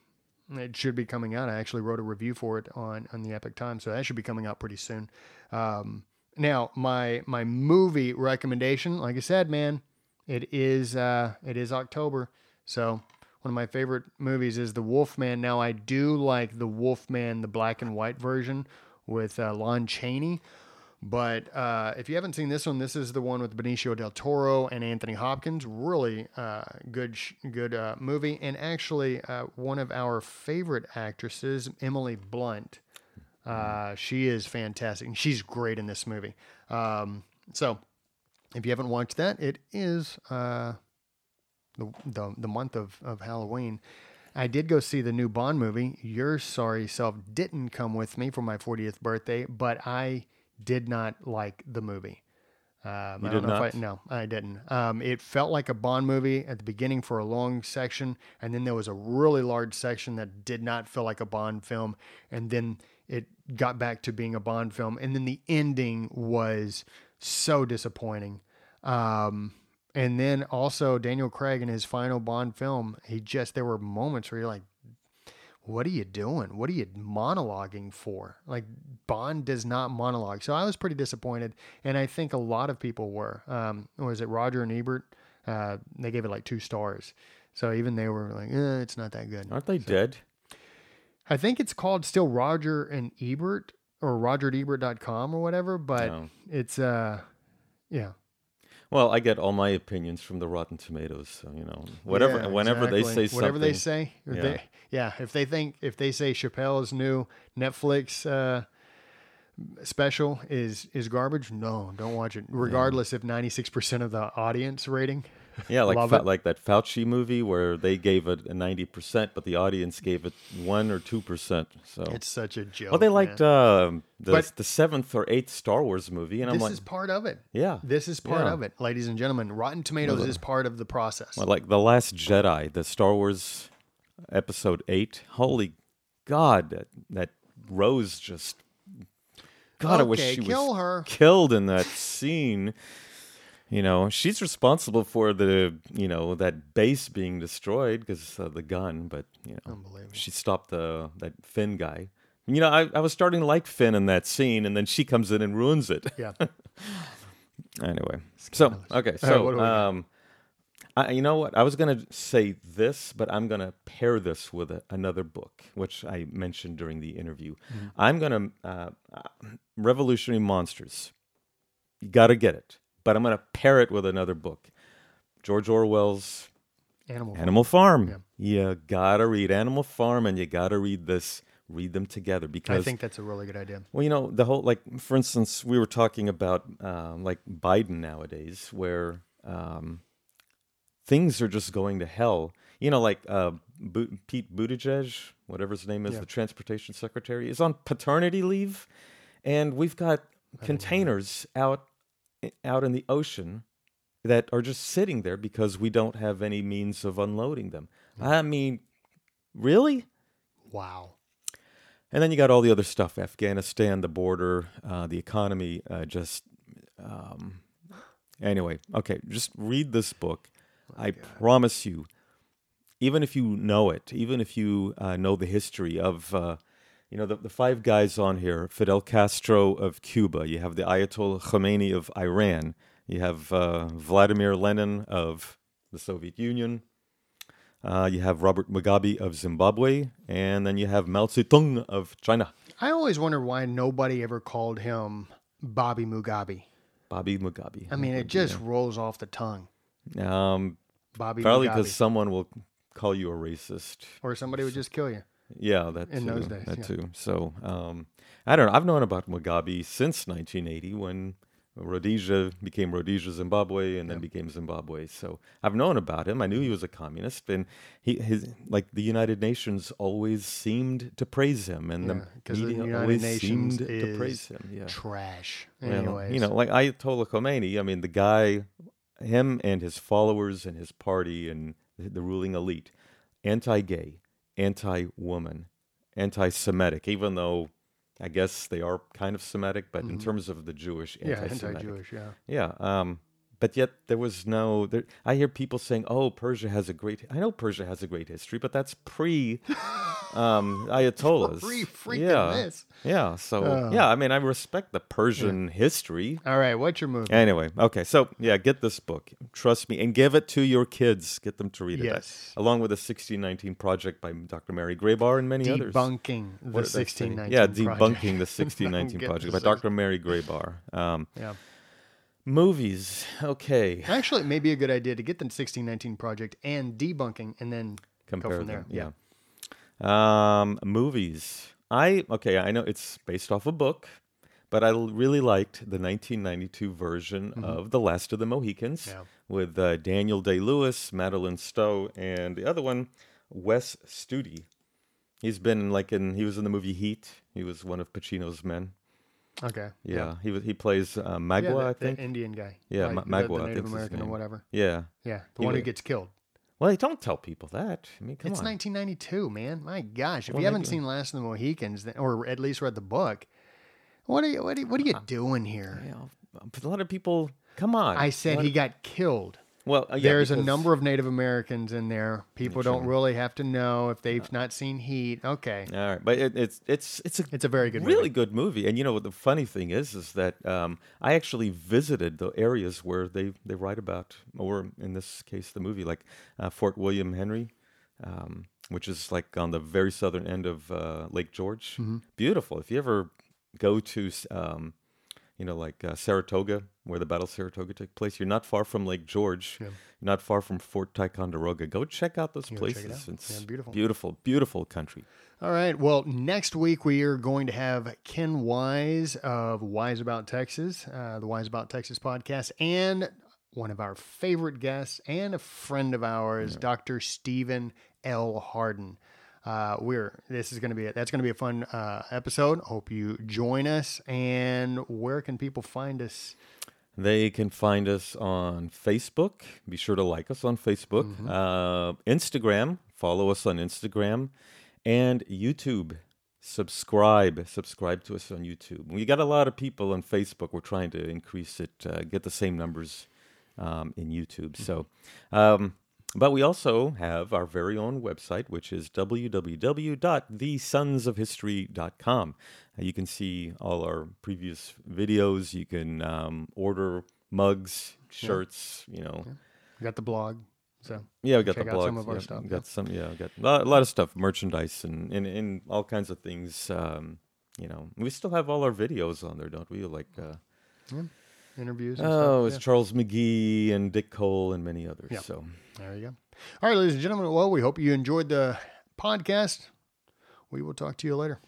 it should be coming out. I actually wrote a review for it on on the Epoch Times, so that should be coming out pretty soon. Um, now, my my movie recommendation, like I said, man, it is uh, it is October, so one of my favorite movies is The Wolfman. Now, I do like The Wolfman, the black and white version with uh, Lon Chaney. But uh, if you haven't seen this one, this is the one with Benicio del Toro and Anthony Hopkins. Really uh, good, sh- good uh, movie, and actually uh, one of our favorite actresses, Emily Blunt. Uh, she is fantastic. She's great in this movie. Um, so, if you haven't watched that, it is uh, the, the the month of, of Halloween. I did go see the new Bond movie. Your sorry self didn't come with me for my 40th birthday, but I did not like the movie. Um, I don't know not? if I, no, I didn't. Um, it felt like a Bond movie at the beginning for a long section, and then there was a really large section that did not feel like a Bond film, and then it got back to being a Bond film, and then the ending was so disappointing. Um, and then also Daniel Craig in his final Bond film, he just there were moments where you're like, what are you doing? What are you monologuing for? Like Bond does not monologue. So I was pretty disappointed, and I think a lot of people were. Um, was it Roger and Ebert? Uh, they gave it like two stars. So even they were like, eh, it's not that good. Aren't they dead? I think it's called still Roger and Ebert or RogerEbert.com or whatever, but No. it's uh, yeah. Well, I get all my opinions from the Rotten Tomatoes. So you know, whatever, Yeah, whenever they exactly. say whatever they say, Yeah. they, yeah. If they think if they say Chappelle's new Netflix uh, special is is garbage, no, don't watch it. Regardless if ninety six percent of the audience rating, Yeah, like Fa- like that Fauci movie where they gave it a ninety percent, but the audience gave it one or two percent. So it's such a joke. well, they liked uh, the the seventh or eighth Star Wars movie, and I'm this like, is part of it. yeah, This is part Yeah. of it, ladies and gentlemen. Rotten Tomatoes is part of the process. Well, like the Last Jedi, the Star Wars Episode Eight. Holy God, that that Rose just. God, I wish she kill was her. killed in that scene. You know, she's responsible for the you know that base being destroyed because of the gun, but you know, she stopped the that Finn guy. You know, I, I was starting to like Finn in that scene, and then she comes in and ruins it. Yeah. Anyway, so okay, so what do we got? um, I, you know what? I was gonna say this, but I'm gonna pair this with a, another book, which I mentioned during the interview. Mm-hmm. I'm gonna uh, uh, Revolutionary Monsters. You gotta get it, but I'm gonna pair it with another book, George Orwell's Animal. Farm. Animal Farm. You gotta read Animal Farm, and you gotta read this. Read them together because I think that's a really good idea. well, you know, the whole like, for instance, we were talking about um, like Biden nowadays, where um, things are just going to hell. You know, like uh, Bu- Pete Buttigieg, whatever his name is, Yeah. the transportation secretary, is on paternity leave, and we've got containers out out in the ocean that are just sitting there because we don't have any means of unloading them. I mean, really? Wow. And then you got all the other stuff Afghanistan, the border, uh, the economy. Uh, just um, anyway, okay, just read this book. I promise you, even if you know it, even if you uh, know the history of, uh, you know, the, the five guys on here Fidel Castro of Cuba, you have the Ayatollah Khomeini of Iran, you have uh, Vladimir Lenin of the Soviet Union, uh, you have Robert Mugabe of Zimbabwe, and then you have Mao Zedong of China. I always wonder why nobody ever called him Bobby Mugabe. Bobby Mugabe. I mean, it just rolls off the tongue. um, Bobby probably because someone will call you a racist. Or somebody would just kill you. Yeah, that In too. those days, that yeah. too. So um, I don't know. I've known about Mugabe since 1980 when Rhodesia became Rhodesia, Zimbabwe, and then became Zimbabwe. So I've known about him. I knew he was a communist, and he his like the United Nations always seemed to praise him, and Yeah, the media United always Nations seemed to praise him. Yeah. Trash. Anyways. you know, like Ayatollah Khomeini, I mean, the guy, him and his followers and his party and the, the ruling elite, anti gay, anti woman, anti Semitic, even though I guess they are kind of Semitic, but in terms of the Jewish, Mm-hmm. yeah, anti anti-Jewish. Yeah. Yeah. Um, but yet there was no. There, I hear people saying, "Oh, Persia has a great." I know Persia has a great history, but that's pre um, Ayatollahs. Pre freaking yeah. this. Yeah. So Oh. yeah, I mean, I respect the Persian history. All right, what's your movie? Anyway, okay, so yeah, get this book. Trust me, and give it to your kids. Get them to read it. Yes. along with the 1619 project by Dr. Mary Grabar and many others. Debunking the What did I say? 1619 Yeah, project. debunking the 1619 project by Dr. Mary Grabar. Um, Yeah. Movies, okay. Actually, it may be a good idea to get the 1619 project and debunking and then compare go from them. there. Yeah. Um, movies. I okay. I know it's based off a book, but I really liked the 1992 version of The Last of the Mohicans Mm-hmm. Yeah. with uh, Daniel Day Lewis, Madeleine Stowe, and the other one, Wes Studi. He's been like in. He was in the movie Heat. He was one of Pacino's men. Okay. Yeah, he was. He plays uh, Magua, Yeah, the, I the think. Indian guy. Yeah, Ma- the- Magua, The I Native American or whatever. yeah. Yeah, the He one who gets killed. Well, they don't tell people that. I mean, come it's on. 1992, man. My gosh, if Well, you haven't maybe- seen Last of the Mohicans, or at least read the book, what are you what are, you- what are you doing here? A lot of people. Come on. I said he got killed. Well, uh, yeah, There's a number of Native Americans in there. People don't really have to know if they've not seen Heat. Okay, All right, but it, it's it's it's a it's a very good really movie. good movie. And you know what the funny thing is, is that um, I actually visited the areas where they they write about, or in this case, the movie, like uh, Fort William Henry, um, which is like on the very southern end of uh, Lake George. Mm-hmm. Beautiful. If you ever go to, um, you know, like uh, Saratoga, where the Battle of Saratoga took place, you're not far from Lake George. You're not far from Fort Ticonderoga. Go check out those check places. it out. It's Yeah, beautiful. beautiful, beautiful country. All right. Well, next week we are going to have Ken Wise of Wise About Texas, uh, the Wise About Texas podcast, and one of our favorite guests and a friend of ours, Dr. Stephen L. Hardin. Uh, we're this is going to be a, that's going to be a fun uh, episode. Hope you join us. And where can people find us? They can find us on Facebook. Be sure to like us on Facebook. Uh, Instagram. Follow us on Instagram. And YouTube. Subscribe. Subscribe to us on YouTube. We got a lot of people on Facebook. We're trying to increase it, uh, get the same numbers um, in YouTube. So, um, but we also have our very own website, which is www.thesonsofhistory.com. Uh, you can see all our previous videos. You can um, order mugs, shirts. You know, We got the blog. So yeah, we got the blog. some of our stuff, We yeah. got some. Yeah, we got a lot, of stuff, merchandise, and, and and all kinds of things. Um, you know, we still have all our videos on there, don't we? Like, uh, interviews. And oh, stuff. it's Charles McGee and Dick Cole and many others. Yeah. So. There you go. All right, ladies and gentlemen. Well, we hope you enjoyed the podcast. We will talk to you later.